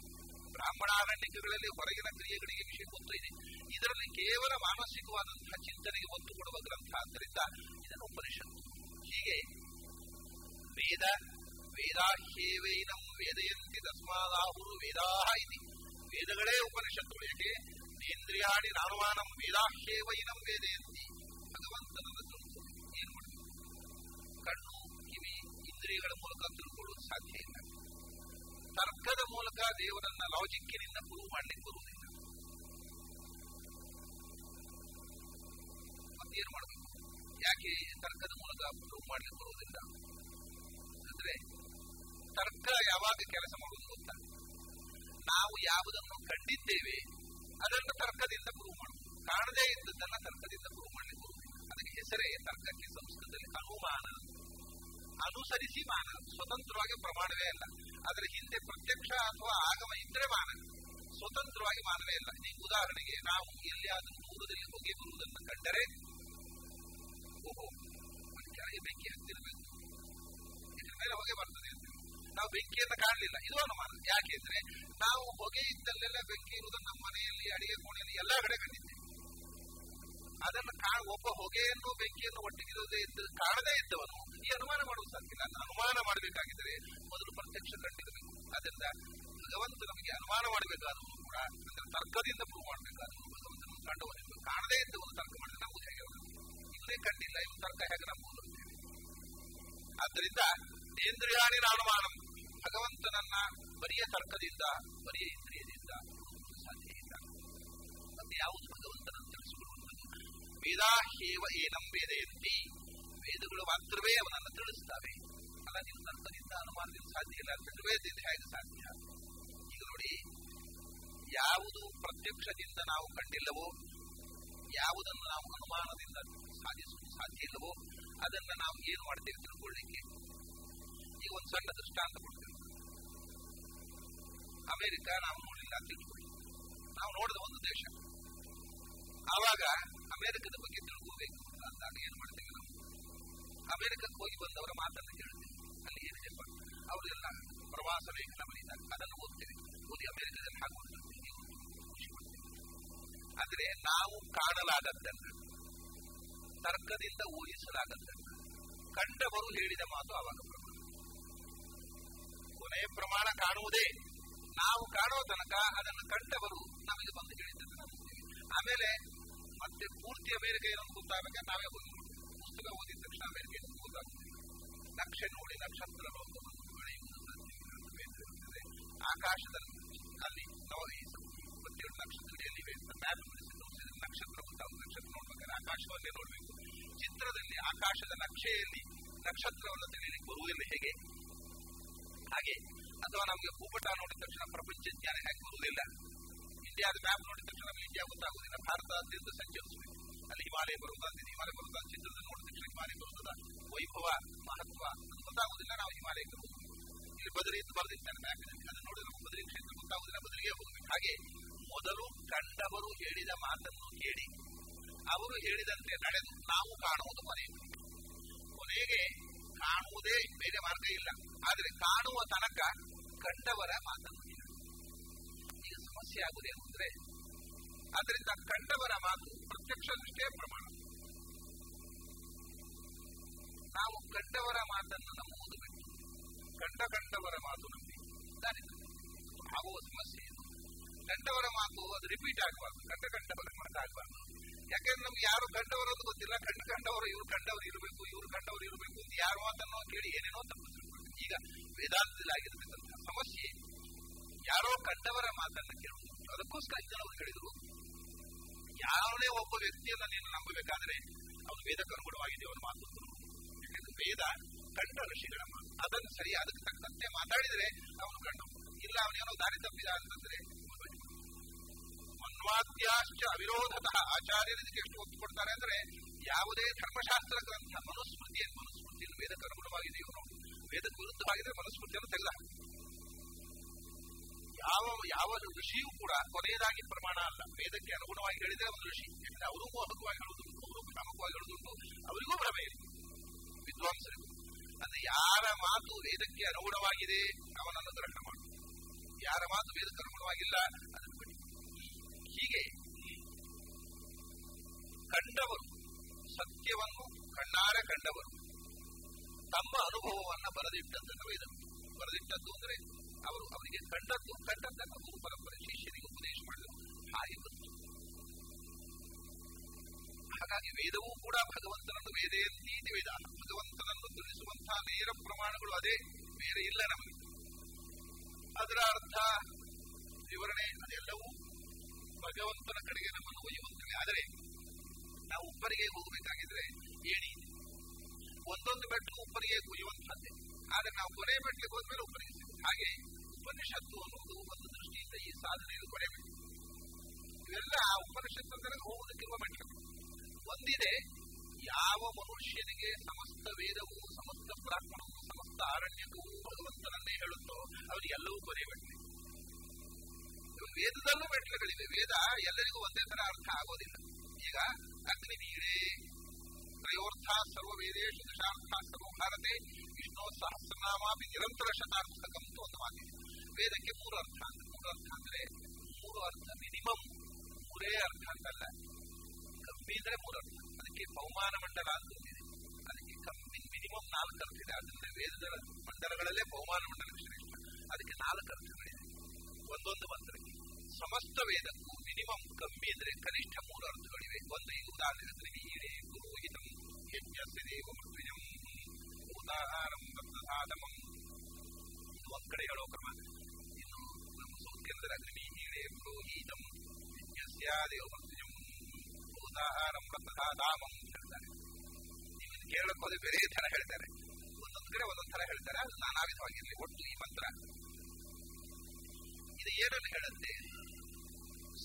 ಬ್ರಾಹ್ಮಣ ಅರಣ್ಯಕಗಳಲ್ಲಿ ಹೊರಗಿನ ಕ್ರಿಯೆಗಳಿಗೆ ವಿಷಯ ಗೊತ್ತು ಇದೆ. ಇದರಲ್ಲಿ ಕೇವಲ ಮಾನಸಿಕವಾದಂತಹ ಚಿಂತನೆಗೆ ಒತ್ತು ಕೊಡುವ ಗ್ರಂಥ. ಆದ್ದರಿಂದ ಇದನ್ನು ಉಪನಿಷತ್ತು ಹೀಗೆ ವೇದ ವೇದಾಹ್ಯೇವೈನಂ ವೇದಯಂತಿ ತಸ್ಮಾದಾಹುರು ವೇದಾಹ ಇತಿ ವೇದಗಳೇ ಉಪನಿಷತ್ತು ಯಾಕೆ ನೇಂದ್ರಿಯಾಣಿ ನಾನುಮಾನಂ ವೇದಾಹ್ಯೇವೈನಂ ವೇದಯಂತಿ ಭಗವಂತನ ಏನು ಕಣ್ಣು ಕಿವಿ ಇಂದ್ರಿಯಗಳ ಮೂಲಕ ತಿಳ್ಕೊಳ್ಳೋದು ಸಾಧ್ಯ ಇಲ್ಲ ತರ್ಕದ ಮೂಲಕ ದೇವರನ್ನ ಲಾಜಿಕ್ಕಿನಿಂದ ಪ್ರೂವ್ ಮಾಡಲಿಕ್ಕೆ ಬರುವುದಿಲ್ಲ ಮತ್ತೇನು ಮಾಡಬೇಕು ಯಾಕೆ ತರ್ಕದ ಮೂಲಕ ಪ್ರೂವ್ ಮಾಡಲಿಕ್ಕೆ ಬರುವುದಿಲ್ಲ ಅಂದ್ರೆ ತರ್ಕ ಯಾವಾಗ ಕೆಲಸ ಮಾಡುವುದು ಗೊತ್ತ ನಾವು ಯಾವುದನ್ನು ಕಂಡಿದ್ದೇವೆ, ಅದನ್ನು ತರ್ಕದಿಂದ ಪ್ರೂವ್ ಮಾಡುವುದು ಕಾಣದೇ ಇದ್ದದ್ದನ್ನ ತರ್ಕದಿಂದ ಪ್ರೂವ್ ಮಾಡಲಿಕ್ಕೆ ಅದಕ್ಕೆ ಹೆಸರೇ ತರ್ಕಕ್ಕೆ ಸಂಸ್ಕೃತದಲ್ಲಿ ಅನುಮಾನ. ಅನುಸರಿಸಿ ಮಾನ. ಸ್ವತಂತ್ರವಾಗಿ ಪ್ರಮಾಣವೇ ಅಲ್ಲ. ಅದರ ಹಿಂದೆ ಪ್ರತ್ಯಕ್ಷ ಅಥವಾ ಆಗಮ ಇದ್ರೆ ಮಾನ. ಸ್ವತಂತ್ರವಾಗಿ ಮಾನವೇ ಇಲ್ಲ ಈ ಉದಾಹರಣೆಗೆ ನಾವು ಎಲ್ಲಿಯಾದರೂ ದೂರದಲ್ಲಿ ಹೋಗಿ ಬರುವುದನ್ನು ಕಂಡರೆ, ಓಹೋ ಕೆಳಗೆ ಬೆಂಕಿ ಹತ್ತಿರಬೇಕು ಇದ್ರ ಮೇಲೆ ಹೊಗೆ ಬರ್ತದೆ ಅಂತ ನಾವು ಬೆಂಕಿಯನ್ನು ಕಾಣಲಿಲ್ಲ ಇದು ಅನುಮಾನ ಯಾಕೆಂದ್ರೆ ನಾವು ಹೊಗೆ ಇದ್ದಲ್ಲೆಲ್ಲ ಬೆಂಕಿ ಇರುವುದನ್ನು ನಮ್ಮ ಮನೆಯಲ್ಲಿ ಅಡಿಗೆ ಕೋಣೆಯಲ್ಲಿ ಎಲ್ಲಾ ಕಡೆ ಕಂಡಿದ್ದೇವೆ ಅದನ್ನು ಕಾಣ ಒಬ್ಬ ಹೊಗೆಯನ್ನು ಬೆಂಕಿಯನ್ನು ಒಟ್ಟಿಗಿರುವುದೇ ಇದ್ದು ಕಾಣದೇ ಇದ್ದವನು ಈ ಅನುಮಾನ ಮಾಡುವುದು ಸಾಧ್ಯ ಇಲ್ಲ ಅನುಮಾನ ಮಾಡಬೇಕಾಗಿದ್ದರೆ ಮೊದಲು ಪ್ರತ್ಯಕ್ಷ ಕಂಡಿರಬೇಕು ಅದರಿಂದ ಭಗವಂತ ನಮಗೆ ಅನುಮಾನ ಮಾಡಬೇಕಾದರೂ ಕೂಡ ಅಂದ್ರೆ ತರ್ಕದಿಂದ ಪ್ರೂವ್ ಮಾಡಬೇಕಾದರೂ ಭಗವಂತನ ಕಂಡುವನಿದ್ದು ಕಾಣದೇ ಇದ್ದವನು ತರ್ಕ ಮಾಡಿದ್ರೆ ನಾವು ಹೇಗೆ ಇವನೇ ಕಂಡಿಲ್ಲ ಇವನು ತರ್ಕ ಆದ್ದರಿಂದ ಇಂದ್ರಿಯಾಣಿ ಅನುಮಾನ ಭಗವಂತನನ್ನ ಬರಿಯ ತರ್ಕದಿಂದ, ಬರಿಯ ಇಂದ್ರಿಯದಿಂದ ಸಾಧ್ಯ ಇಲ್ಲ. ಮತ್ತೆ ಯಾವುದು ಭಗವಂತನನ್ನು ವೇದಾ ಹೇವ ಏನಂ ವೇದಯಂತಿ ವೇದಗಳು ಮಾತ್ರವೇ ಅವನನ್ನು ತಿಳಿಸುತ್ತವೆ. ಅಲ್ಲ ನೀವು ತರ್ಕದಿಂದ ಅನುಮಾನದಿಂದ ಸಾಧ್ಯ ಇಲ್ಲ. ವೇದದಿಂದ ಹೇಗೆ ಸಾಧ್ಯ? ಈಗ ನೋಡಿ, ಯಾವುದು ಪ್ರತ್ಯಕ್ಷದಿಂದ ನಾವು ಕಂಡಿಲ್ಲವೋ ಯಾವುದನ್ನು ನಾವು ಅನುಮಾನದಿಂದ ಸಾಧಿಸಲು ಸಾಧ್ಯ ಇಲ್ಲವೋ ಅದನ್ನು ನಾವು ಏನು ಮಾಡ್ತೇವೆ ತಿಳ್ಕೊಳ್ಳಿಕ್ಕೆ ಈಗ ಒಂದು ಸಣ್ಣ ದೃಷ್ಟಾಂತ ಕೊಡ್ತೇವೆ. ಅಮೆರಿಕ ನಾವು ನೋಡಿಲ್ಲ ತಿಳ್ಕೊಳ್ಳಿ. ನಾವು ನೋಡಿದ ಒಂದು ದೇಶ. ಆವಾಗ ಅಮೆರಿಕದ ಬಗ್ಗೆ ತಿಳ್ಕೋಬೇಕು ಅಂದಾಗ ಏನ್ ಮಾಡ್ತೇವೆ ನಾವು? ಅಮೆರಿಕಕ್ಕೆ ಹೋಗಿ ಬಂದವರ ಮಾತನ್ನು ಕೇಳ್ತೇವೆ. ಅಲ್ಲಿ ಏನಿದೆ ಅವರೆಲ್ಲ ಪ್ರವಾಸ ಲೇಖನ ಬರೀತಾರೆ ಅದನ್ನು ಓದ್ತೇವೆ. ಓದಿ ಅಮೆರಿಕದಲ್ಲಿ ಹಾಕೊಂಡು ಆದ್ರೆ ನಾವು ಕಾಣಲಾಗದ್ದನ್ನ ತರ್ಕದಿಂದ ಊಹಿಸಲಾಗದ್ದನ್ನು ಕಂಡವರು ಹೇಳಿದ ಮಾತು ಅವಾಗ ಕೊನೆಯ ಪ್ರಮಾಣ ಕಾಣುವುದೇ. ನಾವು ಕಾಣೋ ತನಕ ಅದನ್ನು ಕಂಡವರು ನಮಗೆ ಬಂದು ಹೇಳಿದ್ದನ್ನು ಆಮೇಲೆ ಮತ್ತೆ ಪೂರ್ತಿ ಅಮೆರಿಕ ಏನೊಂದು ಗೊತ್ತಾಗಬೇಕು? ನಾವೇ ಹೋಗಿ ಪುಸ್ತಕ ಓದಿದ ತಕ್ಷಣ ಅಮೆರಿಕ ಏನೊಂದು ಗೊತ್ತಾಗ್ತದೆ ನಕ್ಷೆ ನೋಡಿ ನಕ್ಷತ್ರ ಆಕಾಶದಲ್ಲಿ, ಅಲ್ಲಿ ನೋಡಿ ಮ್ಯಾಪ್ ನಕ್ಷತ್ರ ನಕ್ಷತ್ರ ನೋಡ್ಬೇಕಾದ್ರೆ ಆಕಾಶವನ್ನೇ ನೋಡಬೇಕು ಚಿತ್ರದಲ್ಲಿ ಆಕಾಶದ ನಕ್ಷೆಯಲ್ಲಿ ನಕ್ಷತ್ರವನ್ನು ತಿಳಿಯಲಿಕ್ಕೆ ಬರುವುದಿಲ್ಲ ಹೇಗೆ? ಹಾಗೆ. ಅಥವಾ ನಮಗೆ ಭೂಪಟ ನೋಡಿದ ತಕ್ಷಣ ಪ್ರಪಂಚ ಜ್ಞಾನ ಹೇಗೆ ಬರುವುದಿಲ್ಲ? ಇಂಡಿಯಾದ ಮ್ಯಾಪ್ ನೋಡಿದ ತಕ್ಷಣ ನಮಗೆ ಇಂಡಿಯಾ ಗೊತ್ತಾಗುವುದಿಲ್ಲ. ಭಾರತದಾದ್ಯಂತ ಸಂಚರಿಸಬೇಕು ಅಲ್ಲಿ ಹಿಮಾಲಯ ಬರುವುದಾದ್ರೆ ಹಿಮಾಲಯ ಬರುವುದಾದ ಚಿತ್ರದಲ್ಲಿ ನೋಡಿದ ತಕ್ಷಣ ಹಿಮಾಲಯ ಬರುವುದಲ್ಲ ವೈಭವ, ಮಹತ್ವ ಗೊತ್ತಾಗುವುದಿಲ್ಲ. ನಾವು ಹಿಮಾಲಯಕ್ಕೆ ಅಂತ ಬರೆದಿರ್ತಾರೆ ಮ್ಯಾಪಿನಲ್ಲಿ ಅದನ್ನು ನೋಡಿ ನಾವು ಬದರಿ ಕ್ಷೇತ್ರ ಗೊತ್ತಾಗುವುದಿಲ್ಲ ಬದರಿಗೆ ಹೋಗಬೇಕು ಹಾಗೆ ಮೊದಲು ಕಂಡವರು ಹೇಳಿದ ಮಾತನ್ನು ಕೇಳಿ. ಅವರು ಹೇಳಿದಂತೆ ನಡೆದು ನಾವು ಕಾಣುವುದು ಮನೆ. ಕೊನೆಗೆ ಕಾಣುವುದೇ ಬೇರೆ ಮಾರ್ಗ ಇಲ್ಲ. ಆದರೆ ಕಾಣುವ ತನಕ ಕಂಡವರ ಮಾತನ್ನು ಈಗ ಸಮಸ್ಯೆ ಆಗುವುದೇನು ಅಂದ್ರೆ, ಅದರಿಂದ ಕಂಡವರ ಮಾತು ಪ್ರತ್ಯಕ್ಷ ದೃಷ್ಟಿಯ ಪ್ರಮಾಣ. ನಾವು ಕಂಡವರ ಮಾತನ್ನು ನಂಬುವುದು ಕಂಡ ಕಂಡವರ ಮಾತು ನಂಬಿ. ಆಗುವ ಸಮಸ್ಯೆ ಇದು ಮಾತು ಅದು ರಿಪೀಟ್ ಆಗಬಾರ್ದು. ಕಂಡ ಕಂಡವರ ಮಾತು ಆಗಬಾರ್ದು. ಯಾಕಂದ್ರೆ ನಮ್ಗೆ ಯಾರು ಕಂಡವರದ್ದು ಗೊತ್ತಿಲ್ಲ. ಕಂಡು ಕಂಡವರು ಇವ್ರು ಕಂಡವರು ಇರಬೇಕು, ಇವ್ರು ಕಂಡವರು ಇರಬೇಕು ಅಂತ ಯಾರು ಮಾತನ್ನು ಕೇಳಿ ಏನೇನೋ ತಪ್ಪು ಈಗ ವೇದಾಂತದಲ್ಲಿ ಆಗಿರಬೇಕಂತ ಸಮಸ್ಯೆ ಯಾರೋ ಕಂಡವರ ಮಾತನ್ನು ಕೇಳುವುದು ಅದಕ್ಕೋಸ್ಕರ ಇದನ್ನು ಹೇಳಿದ್ರು. ಯಾರೇ ಒಬ್ಬ ವ್ಯಕ್ತಿಯನ್ನು ನೀನು ನಂಬಬೇಕಾದ್ರೆ ಅವನು ವೇದಕ್ಕೆ ಅನುಗುಣವಾಗಿದೆ ಅವನ ಮಾತು. ವೇದ. ಕಂಡ ಋಷಿಗಳ ಮಾತು ಅದನ್ನು ಸರಿ ಅದಕ್ಕೆ ತಕ್ಕಂತೆ ಮಾತಾಡಿದ್ರೆ ಅವನು ಕಂಡು ಇಲ್ಲ, ಅವನೇನೋ ದಾರಿ ತಪ್ಪಿದ ಅಂತಂದ್ರೆ ಮನ್ವಾದ್ಯಾಶ್ಚ ಅವಿರೋಧತಃ ಆಚಾರ್ಯರು ಇದಕ್ಕೆ ಎಷ್ಟು ಒತ್ತು ಕೊಡ್ತಾರೆ ಅಂದ್ರೆ ಯಾವುದೇ ಧರ್ಮಶಾಸ್ತ್ರ ಗ್ರಂಥ, ಮನುಸ್ಮೃತಿ ಮನುಸ್ಮೃತಿಯನ್ನು ವೇದಕ್ಕೆ ಅನುಗುಣವಾಗಿದೆ ನೋಡಿ. ವೇದಕ್ಕೆ ವಿರುದ್ಧವಾಗಿದ್ರೆ ಮನುಸ್ಮೃತಿಯನ್ನು ತೆಗೆದ ಯಾವ ಯಾವ ಋಷಿಯೂ ಕೂಡ ಕೊನೆಯದಾಗಿ ಪ್ರಮಾಣ ಅಲ್ಲ. ವೇದಕ್ಕೆ ಅನುಗುಣವಾಗಿ ಹೇಳಿದ್ರೆ ಒಂದು ಋಷಿ. ಯಾಕಂದ್ರೆ ಅವರು ಮೋಹಕವಾಗಿ ಹೇಳುವುದುಂಟು, ಅವರು ಕಾಮಕವಾಗಿ ಹೇಳುವುದುಂಟು, ಅವರಿಗೂ ಭ್ರಮೆ ಇದೆ ಅಂದ್ರೆ ಯಾರ ಮಾತು ವೇದಕ್ಕೆ ಅನುಗುಣವಾಗಿದೆ, ಅವನನ್ನು ಗ್ರಹಣ ಮಾಡು. ಯಾರ ಮಾತು ವೇದಕ್ಕೆ ಅನುಗುಣವಾಗಿಲ್ಲ, ಅದನ್ನು ಬಿಡಿ. ಹೀಗೆ ಕಂಡವರು, ಸತ್ಯವನ್ನು, ಕಣ್ಣಾರ ಕಂಡವರು, ತಮ್ಮ ಅನುಭವವನ್ನು ಬರೆದಿಟ್ಟದ್ದನ್ನು ವೇದ ಬರೆದಿಟ್ಟದ್ದು ಅಂದ್ರೆ, ಅವರು ಅವರಿಗೆ ಕಂಡದ್ದು, ಕಂಡದ್ದನ್ನು ಗುರು ಪರಂಪರೆ ಶಿಷ್ಯರಿಗೆ ಉಪದೇಶ ಮಾಡಿದರು. ಹಾಗೆ ಹಾಗಾಗಿ ವೇದವೂ ಕೂಡ ಭಗವಂತನನ್ನು ವೇದೇಂತಿ ವೇದ ಭಗವಂತನನ್ನು ತಿಳಿಸುವಂತಹ ನೇರ ಪ್ರಮಾಣಗಳು ಅದೇ, ಬೇರೆ ಇಲ್ಲ ನಮಗೆ. ಅದರ ಅರ್ಥ ವಿವರಣೆ ಅದೆಲ್ಲವೂ ಭಗವಂತನ ಕಡೆಗೆ ನಮ್ಮನ್ನು ಒಯ್ಯುವಂತಿವೆ ಆದರೆ ನಾವು ಉಪ್ಪರಿಗೆ ಹೋಗಬೇಕಾಗಿದ್ರೆ ಏಣಿ. ಒಂದೊಂದು ಮೆಟ್ಟು ಉಪ್ಪರಿಗೆ ಕುಯ್ಯುವಂತಹದ್ದೇ ಆದರೆ ನಾವು ಕೊನೆ ಮೆಟ್ಟಿಗೆ ಹೋದ್ಮೇಲೆ ಉಪ್ಪರಿಗೆ ಹಾಗೆ ಉಪನಿಷತ್ತು ಅನ್ನೋದು ಒಂದು ದೃಷ್ಟಿಯಿಂದ ಈ ಸಾಧನೆಯನ್ನು ಕೊನೆ ಮೆಟ್ಟು ಇವೆಲ್ಲ ಉಪನಿಷತ್ತು ಅಂದರೆ ಹೋಗುವುದಕ್ಕಿರುವ ಮೆಟ್ಟಲು ಒಂದಿದೆ ಯಾವ ಮನುಷ್ಯನಿಗೆ ಸಮಸ್ತ ವೇದವು, ಸಮಸ್ತ ಬ್ರಾಹ್ಮಣವು ಸಮಸ್ತ ಆರಣ್ಯವು ಭಗವಂತನನ್ನೇ ಹೇಳುತ್ತೋ ಅವರಿಗೆಲ್ಲವೂ ಬರೆಯಬೇಕು ವೇದದಲ್ಲೂ ಮೆಟ್ಲುಗಳಿವೆ ವೇದ ಎಲ್ಲರಿಗೂ ಒಂದೇ ತರ ಅರ್ಥ ಆಗೋದಿಲ್ಲ. ಈಗ ಅಗ್ನಿ ನೀರೇ ತ್ರಯೋರ್ಥ ಸರ್ವ ವೇದೇಶು ದಶಾರ್ಥ ಸರ್ವ ಭಾರತೆ, ವಿಷ್ಣು ಸಹಸ್ರನಾಮಾಪಿ ನಿರಂತರ ಶತಾರ್ಥಕಂ ಅಂತ ಒಂದು ಮಾತಿದೆ ವೇದಕ್ಕೆ ಮೂರು ಅರ್ಥ. ಅಂದ್ರೆ ಮೂರು ಅರ್ಥ ಅಂದ್ರೆ ಮೂರು ಅರ್ಥ ಮಿನಿಮಮ್ ಮೂರೇ ಅರ್ಥ ಅಂತಲ್ಲ. ಕಮ್ಮಿ ಇದ್ರೆ ಮೂರು ಅರ್ಥ ಅದಕ್ಕೆ ಬಹುಮಾನ ಮಂಡಲ ಅಂತ ಇದೆ ಅದಕ್ಕೆ ಕಮ್ಮಿ, ಮಿನಿಮಮ್ ನಾಲ್ಕು ಅರ್ಥ ಇದೆ ಅದರಿಂದ ವೇದದ ಮಂಡಲಗಳಲ್ಲೇ ಬಹುಮಾನ ಮಂಡಲ ಶ್ರೇಷ್ಠ ಅದಕ್ಕೆ ನಾಲ್ಕು ಅರ್ಥಗಳಿದೆ ಒಂದೊಂದು ಮಂತ್ರಕ್ಕೆ ಸಮಸ್ತ ವೇದಕ್ಕೂ ಮಿನಿಮಮ್ ಕಮ್ಮಿ ಅಂದ್ರೆ ಕನಿಷ್ಠ ಮೂರು ಅರ್ಥಗಳಿವೆ ಒಂದು ಇದು ಉದಾಹರಣೆ ಹೀರೆ ಪುರೋಹಿತಂ ಯಜ್ಞಸ್ಯ ದೇವಮೃತ್ಯುಜಂ ಉದಾಹಾರಂ ಬದ್ಧಸಾಧಮಂ ಇದು ಒಂದ್ ಕಡೆ ಹೇಳೋ ಕ್ರಮ ಇನ್ನು ನಮ್ಮ ಸೂಕ್ತಂದ್ರೆ ಅಗ್ನಿ ಹೀರೆ ಪುರೋಹಿತಂ ಯಜ್ಞಸ್ಯ ದೇವಮೃತ್ಯುಜಂ ಉದಾಹಾರಂ ಹೇಳ್ತಾರೆ. ನೀವು ಇದು ಕೇಳಕ್ಕೆ ಹೋದ್ರೆ ಬೇರೆ ತರ ಹೇಳ್ತಾರೆ. ಒಂದೊಂದು ಕಡೆ ಒಂದೊಂದು ಥರ ಹೇಳ್ತಾರೆ, ಅದು ನಾನಾ ವಿಧವಾಗಿರಲಿ ಒಟ್ಟು ಈ ಮಂತ್ರ. ಇದು ಏನನ್ನು ಹೇಳುತ್ತೆ?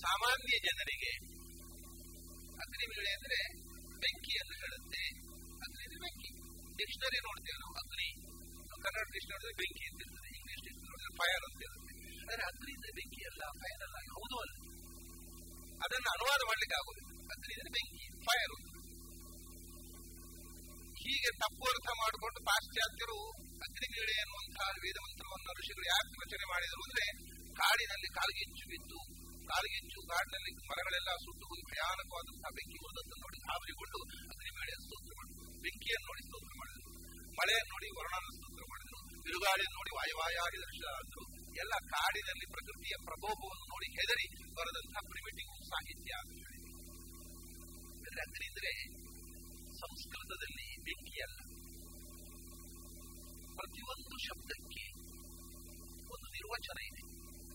ಸಾಮಾನ್ಯ ಜನರಿಗೆ ಅಗ್ನಿಮೀಳೆ ಅಂದ್ರೆ ಬೆಂಕಿ ಅಂತ ಹೇಳುತ್ತೆ. ಅಗ್ನಿ ಅಂದ್ರೆ ಬೆಂಕಿ. ಡಿಕ್ಷನರಿ ನೋಡ್ತೇವೆ ನಾವು, ಅಗ್ನಿ. ಕನ್ನಡ ಡಿಕ್ಷನರಿ ಬೆಂಕಿ ಅಂತ ಇರ್ತದೆ. ಇಂಗ್ಲಿಷ್ ಡಿಕ್ಷನರಿ ಫೈರ್ ಅಂತ ಇರುತ್ತೆ ಆದರೆ ಅಗ್ನಿ ಅಂದ್ರೆ ಬೆಂಕಿ ಅಲ್ಲ ಫೈರ್ ಅಲ್ಲ. ಹೌದು ಅಲ್ಲ. ಅದನ್ನು ಅನುವಾದ ಮಾಡ್ಲಿಕ್ಕೆ ಆಗುದಿಲ್ಲ. ಅಗ್ನಿ ಅಂದ್ರೆ ಬೆಂಕಿ ಫೈರ್ ಹೀಗೆ ತಪ್ಪು ಅರ್ಥ ಮಾಡಿಕೊಂಡು ಪಾಶ್ಚಾತ್ಯರು ಅಗ್ನಿಗಿಳೆ ಎನ್ನುವಂತಹ ವೇದ ಮಂತ್ರವನ್ನು ಋಷಿಗಳು ಯಾಕೆ ರಚನೆ ಮಾಡಿದರು ಅಂದ್ರೆ ಕಾಡಿನಲ್ಲಿ ಕಾಲ್ಗೆಚ್ಚು ಬಿದ್ದು ಕಾಲ್ಗೆಚ್ಚು ಕಾಡಿನಲ್ಲಿ ಮರಗಳೆಲ್ಲ ಸುಟ್ಟು ಹೋಗಿ ಭಯಾನಕವಾದಂತಹ ಬೆಂಕಿ ಹೋದಂತ ನೋಡಿ ಗಾಬರಿಗೊಂಡು ಅಗ್ನಿವೇಳೆ ಸ್ತೋತ್ರ ಮಾಡಿದರು. ಬೆಂಕಿಯನ್ನು ನೋಡಿ ಸ್ತೋತ್ರ ಮಾಡಿದರು. ಮಳೆಯನ್ನು ನೋಡಿ ವರುಣನ ಸ್ತೋತ್ರ ಮಾಡಿದರು. ಬಿರುಗಾಳಿಯನ್ನು ನೋಡಿ ವಾಯುವಾಯಾಗಿ ಆದರು ಎಲ್ಲ ಕಾಡಿನಲ್ಲಿ ಪ್ರಕೃತಿಯ ಪ್ರಕೋಪವನ್ನು ನೋಡಿ ಹೆದರಿ ಬರೆದಂತಹ ಪ್ರಿಮಿಟಿವ್ ಸಾಹಿತ್ಯ ಅಂತ ಅಗ್ನಿ ಸಂಸ್ಕೃತದಲ್ಲಿ ಬೆಂಕಿ ಅಲ್ಲ ಪ್ರತಿಯೊಂದು ಶಬ್ದಕ್ಕೆ ಒಂದು ನಿರ್ವಚನ ಇದೆ.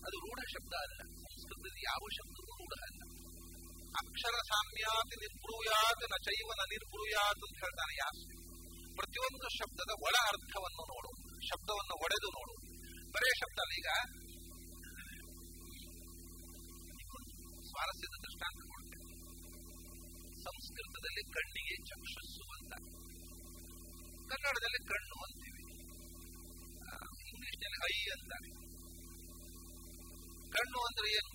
ಅದು ರೂಢ ಶಬ್ದ ಅಲ್ಲ. ಸಂಸ್ಕೃತದಲ್ಲಿ ಯಾವ ಶಬ್ದವೂ ರೂಢ ಅಲ್ಲ. ಅಕ್ಷರ ಸಾಮ್ಯಾತ್ ನಿರ್ಬ್ರೂಯಾತ್ನ ಚೈವನ ನ ನಿರ್ಬ್ರೂಯಾತ್ ಅಂತ ಹೇಳ್ತಾನೆ ಯಾಸ್ತಿ ಪ್ರತಿಯೊಂದು ಶಬ್ದದ ಒಳ ಅರ್ಥವನ್ನು ನೋಡು. ಶಬ್ದವನ್ನು ಒಡೆದು ನೋಡು. ಬರೇ ಶಬ್ದ ಈಗ. ಸ್ವಾರಸ್ಯದ ಸಂಸ್ಕೃತದಲ್ಲಿ ಕಣ್ಣಿಗೆ ಚಕ್ಷುಸ್ಸು ಅಂತ. ಕನ್ನಡದಲ್ಲಿ ಕಣ್ಣು ಅಂತೀವಿ. ಇಂಗ್ಲಿಷ್ನಲ್ಲಿ ಐ ಅಂತಾರೆ ಕಣ್ಣು ಅಂದ್ರೆ ಏನು?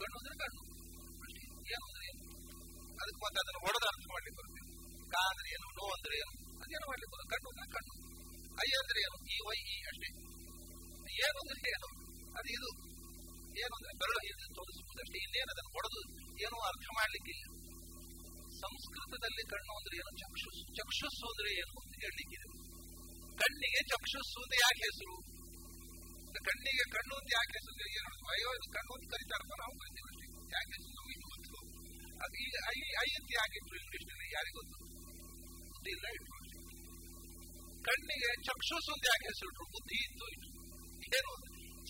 ಕಣ್ಣು ಅಂದ್ರೆ ಕಣ್ಣು. ಏನು ಅಂದ್ರೆ ಏನು? ಅದಕ್ಕೆ ಮತ್ತೆ ಅದನ್ನು ಹೊಡೆದ ಅರ್ಥ ಮಾಡ್ಲಿಕ್ಕೆ ಬರ್ತೀವಿ ಕಾ ಅಂದ್ರೆ ಏನು? ನೋ ಅಂದ್ರೆ ಏನು? ಅದೇನು ಮಾಡ್ಲಿಕ್ಕೆ ಬರೋದು ಕಣ್ಣು ಅಂದ್ರೆ ಕಣ್ಣು. ಐ ಅಂದ್ರೆ ಏನು? ಈ, ವೈ, ಈ ಅಷ್ಟೇ. ಏನು ಅಂದ್ರೆ ಏನು? ಅದು ಇದು. ಏನು ಅಂದ್ರೆ ಬೆರಳು ತೋರಿಸುವುದಷ್ಟೇ. ಇನ್ನೇನು ಅದನ್ನು ಹೊಡೆದು ಏನೂ ಅರ್ಥ ಮಾಡ್ಲಿಕ್ಕಿಲ್ಲ. ಸಂಸ್ಕೃತದಲ್ಲಿ ಕಣ್ಣು ಅಂದ್ರೆ ಏನು? ಚಕ್ಷುಸ್ಸು ಚಕ್ಷುಸ್ಸು ಅಂದ್ರೆ ಏನು ಅಂತ ಹೇಳಲಿಕ್ಕಿದೆ ಕಣ್ಣಿಗೆ ಚಕ್ಷುಸ್ಸು ಅಂತ ಯಾಕೆ ಹೆಸರು? ಕಣ್ಣಿಗೆ ಕಣ್ಣು ಅಂತ ಯಾಕೆ ಹೆಸರು ಏನು ಅಯ್ಯೋ, ಇದು ಕಣ್ಣು ಅಂತ ಕರೀತಾರಪ್ಪ, ನಾವು ಕರಿತೀವಿ ಅಷ್ಟೇ. ಯಾಕೆ ಹೆಸರು ನಮಗೆ ಗೊತ್ತು. ಅದು ಈಗ ಐ ಐ ಅಂತ ಯಾಕೆ ಇಟ್ರು ಇಂಗ್ಲಿಷ್ನಲ್ಲಿ ಯಾರಿಗೆ ಗೊತ್ತು? ಇಲ್ಲ ಇಟ್ರು ಕಣ್ಣಿಗೆ ಚಕ್ಷುಸ್ಸು ಅಂತ ಯಾಕೆ ಹೆಸರು ಬುದ್ಧಿ ಇತ್ತು ಇಟ್ಟು ಏನು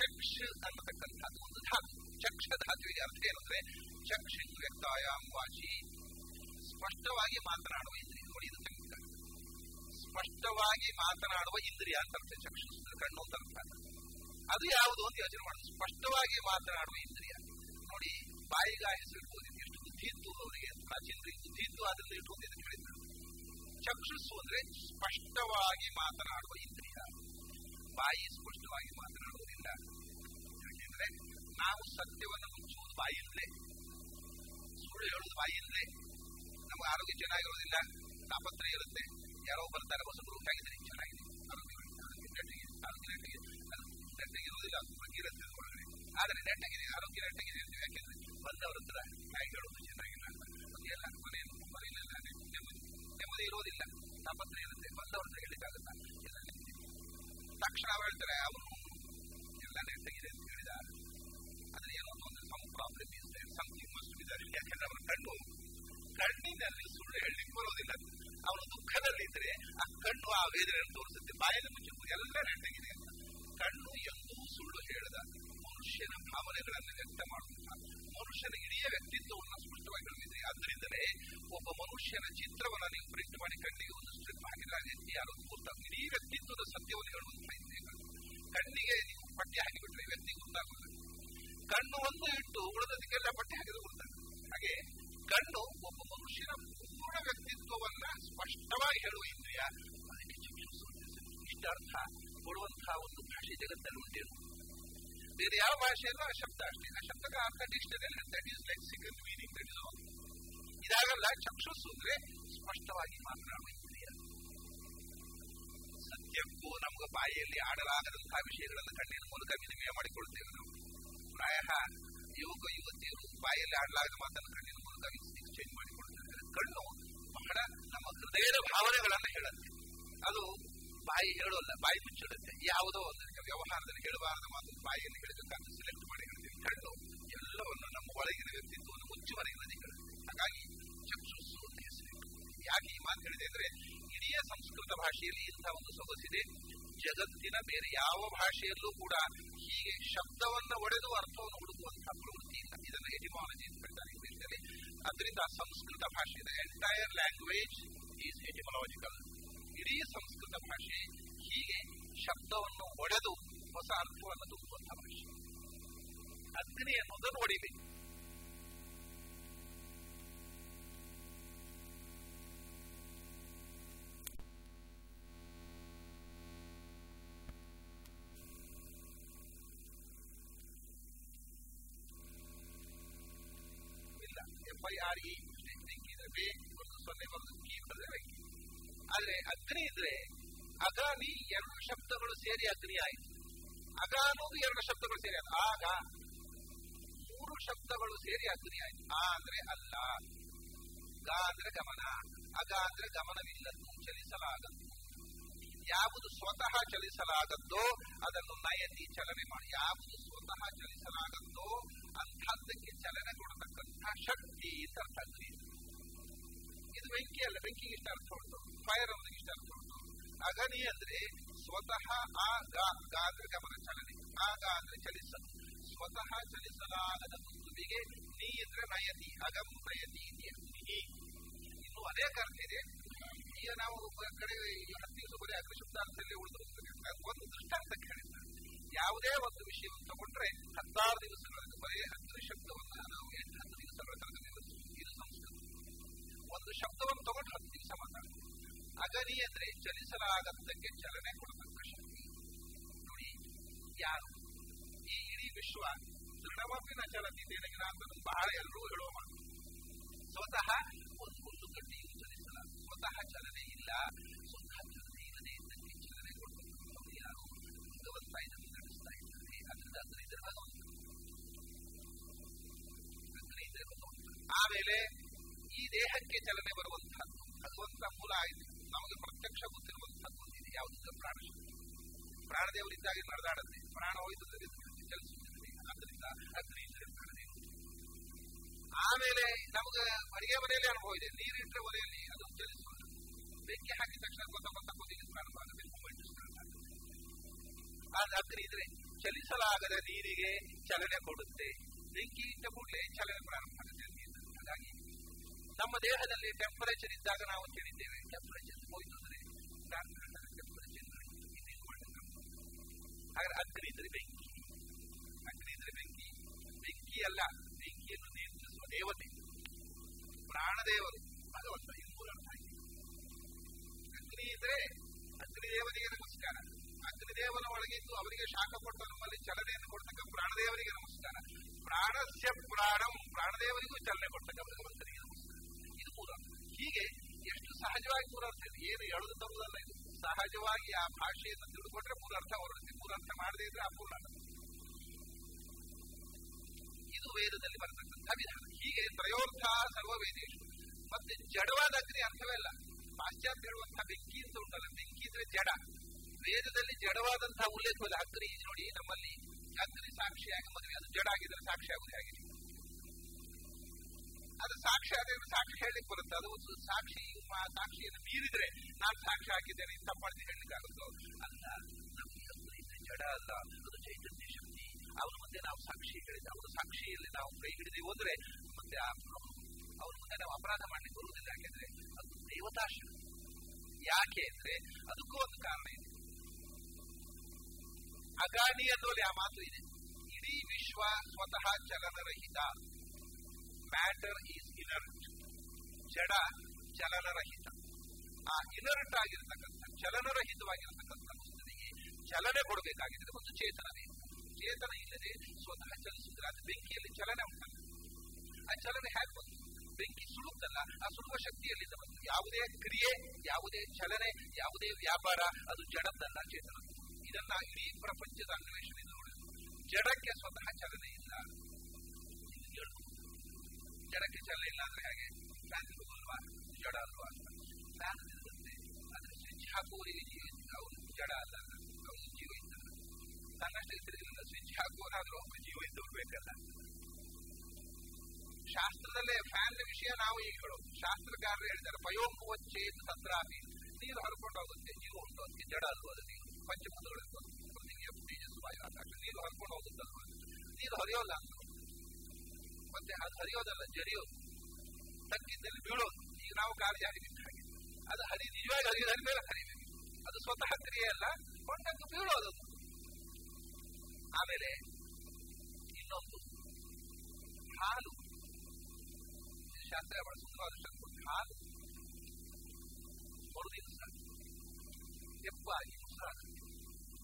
ಚಕ್ಷ ಅನ್ನತಕ್ಕಂಥದ್ದು ಒಂದು ಧಾತು. ಚಕ್ಷ ಧಾತುವಿಗೆ ಅರ್ಥ ಏನಂದ್ರೆ ಚಕ್ಷು ವ್ಯಕ್ತಾಯಾಮ್ ವಾಚಿ. ಸ್ಪಷ್ಟವಾಗಿ ಮಾತನಾಡುವ ಇಂದ್ರಿಯ ನೋಡಿ ಇದು ಸ್ಪಷ್ಟವಾಗಿ ಮಾತನಾಡುವ ಇಂದ್ರಿಯ ಅಂತ ಅರ್ಥ ಚಕ್ಷು ಕಣ್ಣು ತರ್ಥ ಅದು ಯಾವುದು ಅಂತ ಯೋಚನೆ ಮಾಡುದು ಸ್ಪಷ್ಟವಾಗಿ ಮಾತನಾಡುವ ಇಂದ್ರಿಯ ನೋಡಿ ಬಾಯಿಗ ಹೆಸರಿಡ್ಬೋದು ಎಷ್ಟು ಬುದ್ಧಿ ಇತ್ತು ಅವರಿಗೆ ಪ್ರಾಚೀನರಿಗೆ ಬುದ್ಧಿ ಇತ್ತು ಅದರಿಂದ ಇಟ್ಕೊಂಡು ಇದನ್ನು ಹೇಳಿದ್ರು. ಚಕ್ಷುಸ್ಸು ಅಂದ್ರೆ ಸ್ಪಷ್ಟವಾಗಿ ಮಾತನಾಡುವ ಇಂದ್ರಿಯ. ಬಾಯಿ ಸ್ಪಷ್ಟವಾಗಿ ಮಾತನಾಡುವುದಿಲ್ಲ. ಯಾಕೆಂದ್ರೆ ನಾವು ಸತ್ಯವನ್ನು ಮುಚ್ಚುವುದು ಬಾಯಿಂದಲೇ ಸುಳ್ಳು ಹೇಳುವುದು ಬಾಯಿಂದಲೇ ನಮಗೆ ಆರೋಗ್ಯ ಚೆನ್ನಾಗಿರೋದಿಲ್ಲ ತಾಪತ್ರೆ ಇರುತ್ತೆ ಯಾರೋ ಬರ್ತಾರೆ ಹೊಸಬ್ರು ಊಟಾಗಿದ್ರೆ ಚೆನ್ನಾಗಿದೆ ಆರೋಗ್ಯ ನೆಟ್ಟಿಗೆ ಆರೋಗ್ಯ ನೆಟ್ಟಿಗೆ ನೆಟ್ಟಿಗೆ ಇರುವುದಿಲ್ಲ ಬಗ್ಗೆ ಇರುತ್ತೆ ಒಳಗಡೆ ಆದರೆ ನೆಟ್ಟಗಿದೆ ಆರೋಗ್ಯ ನೆಟ್ಟಗಿದೆ ಅಂತ ಯಾಕೆಂದ್ರೆ ಬಂದವ್ರ ಹತ್ರ ಹೇಗೆ ಹೇಳೋದು ಚೆನ್ನಾಗಿಲ್ಲ ಅಂತ ಎಲ್ಲ ಮನೆಯನ್ನು ಮನೆಯಲ್ಲೆಲ್ಲ ನೆಮ್ಮದಿ ನೆಮ್ಮದಿ ಇರೋದಿಲ್ಲ ತಾಪತ್ರೆ ಇರುತ್ತೆ ಬಂದವ್ರ ಹತ್ರ ಹೇಳಿಕ್ಕಾಗತ್ತ ಎಲ್ಲ ನೆಮ್ಮದಿ ತಕ್ಷಣ ಹೇಳ್ತಾರೆ ಅವನು ಎಲ್ಲ ನೆಟ್ಟಗಿದೆ ಅಂತ ಹೇಳಿದ ಆದ್ರೆ ಏನೋ ಒಂದು ಸಮ್ ಪ್ರಾಬ್ಲಮ್ ಇದೆ ಸಮಥಿಂಗ್ ಮಸ್ಟ್ ಬಿ ದರ್ ಯಾಕಂದ್ರೆ ಅವನ ಕಣ್ಣು ಕಣ್ಣಿನಲ್ಲಿ ಸುಳ್ಳು ಹೇಳಲಿಕ್ಕೆ ಬರೋದಿಲ್ಲ ಅವನು ದುಃಖದಲ್ಲಿದ್ರೆ ಆ ಕಣ್ಣು ಆ ವೇದನೆಯನ್ನು ತೋರಿಸುತ್ತೆ. ಬಾಯಲ್ಲಿ ಮುಚ್ಚು ಎಲ್ಲ ನೆಟ್ಟಗಿದೆ. ಕಣ್ಣು ಎಂದೂ ಸುಳ್ಳು ಹೇಳದ ಮನುಷ್ಯನ ಭಾವನೆಗಳನ್ನು ವ್ಯಕ್ತ ಮಾಡುವಂತಹ ಮನುಷ್ಯನ ಇಡೀ ವ್ಯಕ್ತಿತ್ವವನ್ನು ಸ್ಪಷ್ಟವಾಗಿ ಹೇಳಿದೆ ಆದ್ದರಿಂದಲೇ ಒಬ್ಬ ಮನುಷ್ಯನ ಚಿತ್ರವನ್ನು ನೀವು ಪ್ರಿಂಟ್ ಮಾಡಿ ಕಣ್ಣಿಗೆ ಒಂದು ಸ್ಟ್ರಿಪ್ ವ್ಯಕ್ತಿ ಯಾರು ಗೊತ್ತಾಗ ಇಡೀ ವ್ಯಕ್ತಿತ್ವದ ಸತ್ಯವನ್ನು ಹೇಳುವಂತ ಇದೆ ಕಣ್ಣಿಗೆ ನೀವು ಪಟ್ಟಿ ಹಾಕಿಬಿಟ್ರೆ ವ್ಯಕ್ತಿ ಗೊತ್ತಾಗುತ್ತದೆ ಕಣ್ಣು ಒಂದು ಇಟ್ಟು ಉಳಿದದಕ್ಕೆಲ್ಲ ಪಟ್ಟಿ ಹಾಕಿದ್ರೆ ಗೊತ್ತಾಗುತ್ತೆ ಹಾಗೆ ಕಣ್ಣು ವ್ಯಕ್ತಿತ್ವವನ್ನ ಸ್ಪಷ್ಟವಾಗಿ ಹೇಳುವ ಇಂದ್ರಿಯ ಅದಕ್ಕೆ ಇಷ್ಟ ಅರ್ಥ, ಕೊಡುವಂತಹ ಒಂದು ಭಾಷೆ ಜಗತ್ತಲ್ಲಿ ಉಂಟೇನು. ಬೇರೆ ಯಾವ ಭಾಷೆಯಲ್ಲೂ ಆ ಶಬ್ದ ಅಷ್ಟೇ ಆ ಶಬ್ದಕ್ಕೆ ಅರ್ಥ dictionary that is like single meaning that is all ಇದಾಗಲ್ಲ, ಚಕ್ಷುಸ್ಸು ಅಂದ್ರೆ ಸ್ಪಷ್ಟವಾಗಿ ಮಾತನಾಡುವ ಇಂದ್ರಿಯ ಸತ್ಯಕ್ಕೂ ನಮ್ಗೆ ಬಾಯಿಯಲ್ಲಿ ಆಡಲಾಗದಂತಹ ವಿಷಯಗಳನ್ನು ಕಣ್ಣಿನ ಮೂಲಕ ವಿನಿಮಯ ಮಾಡಿಕೊಳ್ತೇವೆ ನಾವು. ಪ್ರಾಯ ಯುವಕ ಯುವತಿಯರು ಬಾಯಲ್ಲಿ ಆಡಲಾಗದ ಮಾತನ್ನು ಕಣ್ಣಿನ ಮೂಲಕ ಎಕ್ಸ್ಚೇಂಜ್ ಮಾಡಿಕೊಳ್ತಾರೆ. ಕಣ್ಣು ಬಹಳ ನಮ್ಮ ಹೃದಯದ ಭಾವನೆಗಳನ್ನು ಹೇಳುತ್ತೆ. ಅದು ಬಾಯಿ ಹೇಳೋಲ್ಲ, ಬಾಯಿ ಮುಚ್ಚಿಡುತ್ತೆ. ಯಾವುದೋ ಒಂದು ವ್ಯವಹಾರದಲ್ಲಿ ಹೇಳಬಾರದ ಮಾತು ಬಾಯಿಯಲ್ಲಿ ಹೇಳಬೇಕಾದ್ರೆ ಸೆಲೆಕ್ಟ್ ಮಾಡಿ ಹೇಳ್ತೀವಿ ಕಣ್ಣು ಎಲ್ಲವನ್ನು ನಮ್ಮ ಒಳಗಿನ ವ್ಯಕ್ತಿತ್ವವನ್ನು ಮುಚ್ಚುವರೆಗಿನದೇ ಹೇಳುತ್ತೆ ಹಾಗಾಗಿ ಚಕ್ಷುಸ್ಸು ಹೆಸರು. ಯಾಕೆ ಈ ಮಾತು ಹೇಳಿದೆ ಅಂದ್ರೆ ಇಡೀ ಸಂಸ್ಕೃತ ಭಾಷೆಯಲ್ಲಿ ಇಂಥ ಒಂದು ಸೊಗಸಿದೆ ಜಗತ್ತಿನ ಬೇರೆ ಯಾವ ಭಾಷೆಯಲ್ಲೂ ಕೂಡ ಹೀಗೆ ಶಬ್ದವನ್ನ ಒಡೆದು ಅರ್ಥವನ್ನು ಹುಡುಕುವಂತಹ ಇದನ್ನು ಎಟಿಮಾಲಜಿ ಅಂತ ಹೇಳ್ತಾರೆ ಇಂಗ್ಲಿಷ್ನಲ್ಲಿ ಅದರಿಂದ ಸಂಸ್ಕೃತ ಭಾಷೆ ಎಂಟೈರ್ ಲ್ಯಾಂಗ್ವೇಜ್ ಈಸ್ ಎಜಿಮಾಲಜಿಕಲ್ ಇಡೀ ಸಂಸ್ಕೃತ ಭಾಷೆ ಹೀಗೆ ಶಬ್ದವನ್ನು ಒಡೆದು ಹೊಸ ಅರ್ಥವನ್ನು ತುಂಬುವಂತಹ ಭಾಷೆ ಅಗ್ನಿ ಅನ್ನೋದನ್ನು ಒಡಿಬೇಕು ಇ ಇದ್ರೆ ಬೇ ಒಂದು ಸೊನ್ನೆ ಬರೋದು ಬೆಂಕಿ ಆದ್ರೆ ಅಗ್ನಿ ಇದ್ರೆ ಅಗಾನಿ ಎರಡು ಶಬ್ದಗಳು ಸೇರಿ ಅಗ್ನಿ ಆಯಿತು ಅಗ ಅನ್ನೋದು ಎರಡು ಶಬ್ದಗಳು ಸೇರಿ ಆಗ ಮೂರು ಶಬ್ದಗಳು ಸೇರಿ ಅಗ್ನಿ ಆಯ್ತು ಆ ಅಂದ್ರೆ ಅಲ್ಲ ಗ ಅಂದ್ರೆ ಗಮನ ಅಗ ಅಂದ್ರೆ ಗಮನವಿಲ್ಲದ್ದು ಚಲಿಸಲಾಗದ್ದು ಯಾವುದು ಸ್ವತಃ ಚಲಿಸಲಾಗದ್ದೋ ಅದನ್ನು ನಯತಿ ಚಲನೆ ಮಾಡಿ ಯಾವುದು ಸ್ವತಃ ಚಲಿಸಲಾಗದ್ದೋ ಅಂಥದ್ದಕ್ಕೆ ಚಲನೆ ಕೊಡತಕ್ಕಂತಹ ಶಕ್ತಿ ಅಂತ ಅರ್ಥ ಅಗ್ನಿ ಇದು ಬೆಂಕಿ ಅಲ್ಲ ಬೆಂಕಿಗೆ ಇಷ್ಟ ಅರ್ಥ ಉಂಟು ಫೈರ್ ಅನ್ನೋದಕ್ಕೆ ಇಷ್ಟ ಅರ್ಥ ಉಂಟು ಅಗನಿ ಅಂದ್ರೆ ಸ್ವತಃ ಆ ಗ ಗ ಅಂದ್ರೆ ಗಮನ ಚಲನೆ ಆ ಗ ಅಂದ್ರೆ ಚಲಿಸಲು ಸ್ವತಃ ಚಲಿಸಲಾಗದ ವಸ್ತುವಿಗೆ ನೀ ಅಂದ್ರೆ ನಯತಿ ಅಗಂ ನಯತಿ ನೀ ಇನ್ನು ಅನೇಕ ಅರ್ಥ ಇದೆ ಈಗ ನಾವು ಕಡೆ ಹತ್ತು ದಿವಸ ಬರೀ ಅಗ್ನಿಶಬ್ದಾರ್ಥದಲ್ಲಿ ಉಳಿದು ಒಂದು ದೃಷ್ಟಾಂತಕ್ಕೆ ಹೇಳಿದ್ದಾರೆ ಯಾವುದೇ ಒಂದು ವಿಷಯವನ್ನು ತಗೊಂಡ್ರೆ ಹತ್ತಾರು ದಿವಸಗಳಲ್ಲಿ ಬರೀ ಹತ್ತು ಶಬ್ದವನ್ನು ನಾವು ಎಂಟು, ಹತ್ತು ದಿವಸಗಳ ತನಕ ಇದು ಸಂಸ್ಕೃತ ಒಂದು ಶಬ್ದವನ್ನು ತಗೊಂಡು ಹತ್ತು ದಿವಸ ಮಾತಾಡ್ತೀವಿ. ಅಗನಿ ಅಂದ್ರೆ ಚಲಿಸಲಾಗದ್ದಕ್ಕೆ ಚಲನೆ ಕೊಡತಕ್ಕ ಶಕ್ತಿ. ನೋಡಿ, ಯಾರು? ಈ ಇಡೀ ವಿಶ್ವ ದೃಢವಾಗಿ ಚಲತಿ ದೇನಗಿನ ಅಂತ ಬಹಳ ಎಲ್ಲರೂ ಹೇಳುವ ಮಾತು. ಸ್ವತಃ ಒಂದು ಒಂದು ಗಡ್ಡೆಯು ಚಲಿಸಲ್ಲ. ಸ್ವತಃ ಚಲನೆ ಇಲ್ಲ. ಚಲನೆ ಬರುವಂತಹದ್ದು ಭಗವಂತ ಮೂಲ ಆಗಿದೆ ನಮಗೆ ಪ್ರತ್ಯಕ್ಷ ಗೊತ್ತಿರುವಂತಹದ್ದು ಇದು ಯಾವುದು ಪ್ರಾಣಶಕ್ತಿ ಪ್ರಾಣದೇವರಿದ್ದಾಗಿ ನಡೆದಾಡದೆ, ಪ್ರಾಣ ಹೋಯ್ತು ಚಲಿಸುತ್ತದೆ ಅದರಿಂದ ಅಗ್ನಿ ಪ್ರಾಣದೇವರು ಆಮೇಲೆ ನಮಗೆ ಅಡಿಗೆ ಮನೆಯಲ್ಲಿ ಅನುಭವ ಇದೆ. ನೀರಿಟ್ಟರೆ ಒಲೆಯಲ್ಲಿ ಅದು ಚಲಿಸುವುದು. ಬೆಂಕಿ ಹಾಕಿದ ತಕ್ಷಣ ಗೊತ್ತ ಪ್ರಾರಂಭ ಆಗುತ್ತೆ. ಮೂಮೆಂಟ್ ಅದು ಅಗ್ನಿ ಇದ್ರೆ ಚಲಿಸಲಾಗದ ನೀರಿಗೆ ಚಲನೆ ಕೊಡುತ್ತೆ. ಬೆಂಕಿ ಇಟ್ಟ ಕೂಡಲೇ ಚಲನೆ ನಮ್ಮ ದೇಹದಲ್ಲಿ ಟೆಂಪರೇಚರ್ ಇದ್ದಾಗ ನಾವು ತಿಳಿದ್ದೇವೆ ಟೆಂಪರೇಚರ್ ಹೋಯ್ತು ಅಂದ್ರೆ ಟೆಂಪರೇಚರ್ ಹಾಗಾದ್ರೆ ಅಗ್ನಿ ಇದ್ರೆ ಬೆಂಕಿ. ಅಗ್ನಿ ಇದ್ರೆ ಬೆಂಕಿ. ಬೆಂಕಿ ಅಲ್ಲ, ಬೆಂಕಿಯನ್ನು ನಿಯಂತ್ರಿಸುವ ದೇವತೆ. ಪ್ರಾಣದೇವರು. ಭಗವಂತ ಇದು ಮೂಲ ಅಗ್ನಿ ಇದ್ರೆ ಅಗ್ನಿದೇವನಿಗೆ ನಮಸ್ಕಾರ. ಅಗ್ನಿದೇವನ ಒಳಗಿದ್ದು ಅವರಿಗೆ ಶಾಖ ಕೊಟ್ಟ ನಮ್ಮಲ್ಲಿ ಚಲನೆಯನ್ನು ಕೊಡ್ತಕ್ಕ ಪ್ರಾಣದೇವರಿಗೆ ನಮಸ್ಕಾರ. ಪ್ರಾಣಸ್ಯ ಪ್ರಾಣಂ, ಪ್ರಾಣದೇವರಿಗೂ ಚಲನೆ ಕೊಡ್ತಕ್ಕ ಭಗವಂತನಿಗೆ ಹೀಗೆ ಎಷ್ಟು ಸಹಜವಾಗಿ ಮೂರರ್ಥ ಏನು ಎಳೆದು ತರುವುದಲ್ಲ ಇದು. ಸಹಜವಾಗಿ ಆ ಭಾಷೆಯನ್ನು ತಿಳಿದುಕೊಂಡ್ರೆ ಮೂರರ್ಥ ಹೊರಡುತ್ತೆ ಮೂರರ್ಥ ಮಾಡದೇ ಇದ್ರೆ ಅಪೂರ್ಣ ಇದು ವೇದದಲ್ಲಿ ಬರತಕ್ಕಂಥ ವಿಧಾನ. ಹೀಗೆ ತ್ರಯೋರ್ಥ ಸರ್ವವೇದೇಶು ಮತ್ತೆ ಜಡವಾದ ಅಗ್ನಿ ಅರ್ಥವೇ ಇಲ್ಲ ಪಾಶ್ಚಾತ್ಯ ಹೇಳುವಂತಹ ಬೆಂಕಿ ಅಂತ ಉಂಟಲ್ಲ. ಬೆಂಕಿ ಇದ್ರೆ ಜಡ. ವೇದದಲ್ಲಿ ಜಡವಾದಂತಹ ಉಲ್ಲೇಖವಾದ. ಅಗ್ನಿ, ನೋಡಿ, ನಮ್ಮಲ್ಲಿ ಅಗ್ನಿ ಸಾಕ್ಷಿಯಾಗಿ, ಮದುವೆ ಅದು ಜಡ ಆಗಿದ್ರೆ ಸಾಕ್ಷಿ ಹೇಗೆ ಅದು ಸಾಕ್ಷಿ ಆದ್ರೆ ಸಾಕ್ಷಿ ಹೇಳಲಿಕ್ಕೆ ಬರುತ್ತೆ? ಅದು ಒಂದು ಸಾಕ್ಷಿ ಸಾಕ್ಷಿಯನ್ನು ಮೀರಿದ್ರೆ ನಾನು ಸಾಕ್ಷಿ ಹಾಕಿದ್ದೇನೆ ಇಂಥ ಹೇಳಲಿಕ್ಕೆ ಆಗುತ್ತೋ? ಅಲ್ಲ ಜಡ ಅಲ್ಲ. ಅದು ಚೈತನ್ಯ ಶಕ್ತಿ. ಅವ್ರ ಮುಂದೆ ನಾವು ಸಾಕ್ಷಿ ಹೇಳಿದ ಅವರ ಸಾಕ್ಷಿಯಲ್ಲಿ ನಾವು ಕೈ ಹಿಡಿದು ಹೋದ್ರೆ ಮತ್ತೆ ಅವ್ರ ಮುಂದೆ ನಾವು ಅಪರಾಧ ಮಾಡಲಿಕ್ಕೆ ಬರುವುದಿಲ್ಲ. ಯಾಕೆಂದ್ರೆ ಅದು ದೇವತಾ ಶಕ್ತಿ. ಯಾಕೆ ಅಂದ್ರೆ ಅದಕ್ಕೂ ಒಂದು ಕಾರಣ ಇದೆ. ಅಗಾನಿ ಅನ್ನೋಲ್ಲಿ ಆ ಮಾತು ಇದೆ. ಇಡೀ ವಿಶ್ವ ಸ್ವತಃ ಚಲನರಹಿತ. ಮ್ಯಾಟರ್ ಈಸ್ ಇನರ್ಟ್ ಜಡ ಚಲನರಹಿತ. ಆ ಇನರ್ಟ್ ಆಗಿರತಕ್ಕಂಥ ಚಲನರಹಿತವಾಗಿರತಕ್ಕಂಥ ವಸ್ತುವಿಗೆ ಚಲನೆ ಕೊಡಬೇಕಾಗಿದ್ರೆ ಒಂದು ಚೇತನ ಚೇತನ ಇಲ್ಲದೆ ಸ್ವತಃ ಚಲಿಸಿದ್ರೆ ಅದು ಬೆಂಕಿಯಲ್ಲಿ ಚಲನೆ ಉಂಟಲ್ಲ. ಆ ಚಲನೆ ಹೇಗೆ ಬಂತು. ಬೆಂಕಿ ಸುಡುತ್ತಲ್ಲ, ಆ ಸುಡುವ ಶಕ್ತಿಯಲ್ಲಿದ್ದ ಬಂತು ಯಾವುದೇ ಕ್ರಿಯೆ, ಯಾವುದೇ ಚಲನೆ, ಯಾವುದೇ ವ್ಯಾಪಾರ, ಅದು ಜಡದ್ದಲ್ಲ ಚೇತನ ಇದನ್ನ ಇಡೀ ಪ್ರಪಂಚದ ಅನ್ವೇಷಣೆ ನೋಡಿ ಜಡಕ್ಕೆ ಸ್ವತಃ ಚಲನೆ ಇಲ್ಲ. ಜಡಕ್ಕೆ ಚಲನೆ ಇಲ್ಲ ಅಂದ್ರೆ ಹಾಗೆ ಫ್ಯಾನ್ ಅಲ್ವಾ ಜಡ ಅಲ್ವಾ ಫ್ಯಾನ್ ಇರುತ್ತೆ ಆದ್ರೆ ಸ್ವಿಚ್ ಹಾಕುವವರಿಗೆ ಜೀವ ಅವನು ಜಡ ಅಲ್ಲ ಅವನು ಜೀವ ಇದ್ದಲ್ಲ ತನ್ನಷ್ಟೇ ತಿರುಗಲಿಲ್ಲ ಸ್ವಿಚ್ ಹಾಕುವನಾದ್ರೂ ಒಬ್ಬ ಜೀವ ಇದ್ದವ್ರು ಬೇಕಲ್ಲ ಶಾಸ್ತ್ರದಲ್ಲೇ ಫ್ಯಾನ್ ವಿಷಯ ನಾವು ಈಗ ಹೇಳೋದು ಶಾಸ್ತ್ರಕಾರರು ಹೇಳಿದ್ದಾರೆ ಪಯೋಂಕುವಚ್ಚೇತ್ ತತ್ರಾಪಿ ನೀರು ಹರ್ಕೊಂಡು ಹೋಗುತ್ತೆ ಜೀವ ಉಂಟು ಅದಕ್ಕೆ ಜಡ ಅಲ್ವಾ ಅದು ನೀರು ಪಂಚಭೂತಗಳು ಪೃಥ್ವಿ ತೇಜಸ್ಸು ವಾಯು ಆಕಾಶ ನೀರು ಹರ್ಕೊಂಡು ಹೋಗುತ್ತಲ್ವಾ ನೀರು ಹರಿಯೋಲ್ಲ ಅಂತ ಮತ್ತೆ ಅದು ಹರಿಯೋದಲ್ಲ ಜರಿಯೋದು ತಗ್ಗಿದ್ದಲ್ಲಿ ಬೀಳೋದು. ಈಗ ನಾವು ಕಾಲು ಜಾರಿ ಬಿಟ್ಟ ಅದು ಹರಿ, ನಿಜವಾಗಿ ಹರಿಯೋದು ಹರಿ ಮೇಲೆ ಹರಿಬೇಕು ಅದು ಸ್ವತಃ ಕ್ರಿಯೆ ಅಲ್ಲ ಕೊಂಡಂಗೆ ಬೀಳೋದು ಆಮೇಲೆ ಇನ್ನೊಂದು, ಹಾಲು. ಶಾಸ್ತ್ರ ಬಹಳ ಸುಂದರವಾದ ಹಾಲು. ಮರುದಿವಸ ಎಪ್ಪಾಗಿ ಮೊಸರಾಗುತ್ತೆ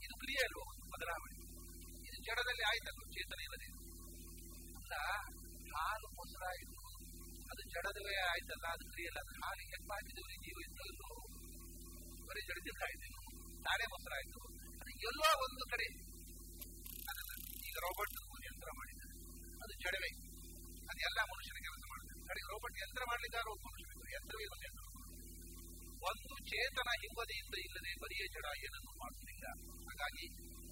ಇದು ಕ್ರಿಯೆ ಅಲ್ವ ಬದಲಾವಣೆ. ಇದು ಜಡದಲ್ಲಿ ಆಯ್ತಲ್ಲ ಚೇತನ ಇಲ್ಲದೆ. ಹಾಲು ಮೊಸರಾಯಿತು ಅದು ಜಡದವೇ ಆಯ್ತಲ್ಲ, ಅದು ಕ್ರಿಯೆ ಅದು ಹಾಲು ಎಪ್ಪಾಗಿದವರಿಗೆ ಜೀವ ಇದ್ದಲ್ಲೋ ಬರೀ ಜಡದಿಂದ ನಾಳೆ ಮೊಸರಾಯ್ತು ಅದು ಎಲ್ಲೋ ಒಂದು ಕಡೆ ಅದನ್ನ ಈಗ ರೋಬೋಟ್ ಯಂತ್ರ ಮಾಡಿದ್ದಾರೆ. ಅದು ಜಡವೇ. ಅದು ಎಲ್ಲಾ ಮನುಷ್ಯನ ಕೆಲಸ ಮಾಡ್ತಾರೆ ಕಡೆ ರೋಬೋಟ್ ಯಂತ್ರ ಮಾಡಲಿದ್ದಾರೆ ಒಬ್ಬ ಮನುಷ್ಯ ಬೇಕು. ಯಂತ್ರವೇ ಒಂದು ಯಂತ್ರ ಒಂದು ಚೇತನ ಹಿಂಬದಿಯಿಂದ ಇಲ್ಲದೆ ಬರಿಯ ಜಡ ಏನನ್ನು ಮಾಡುವುದಿಲ್ಲ. ಹಾಗಾಗಿ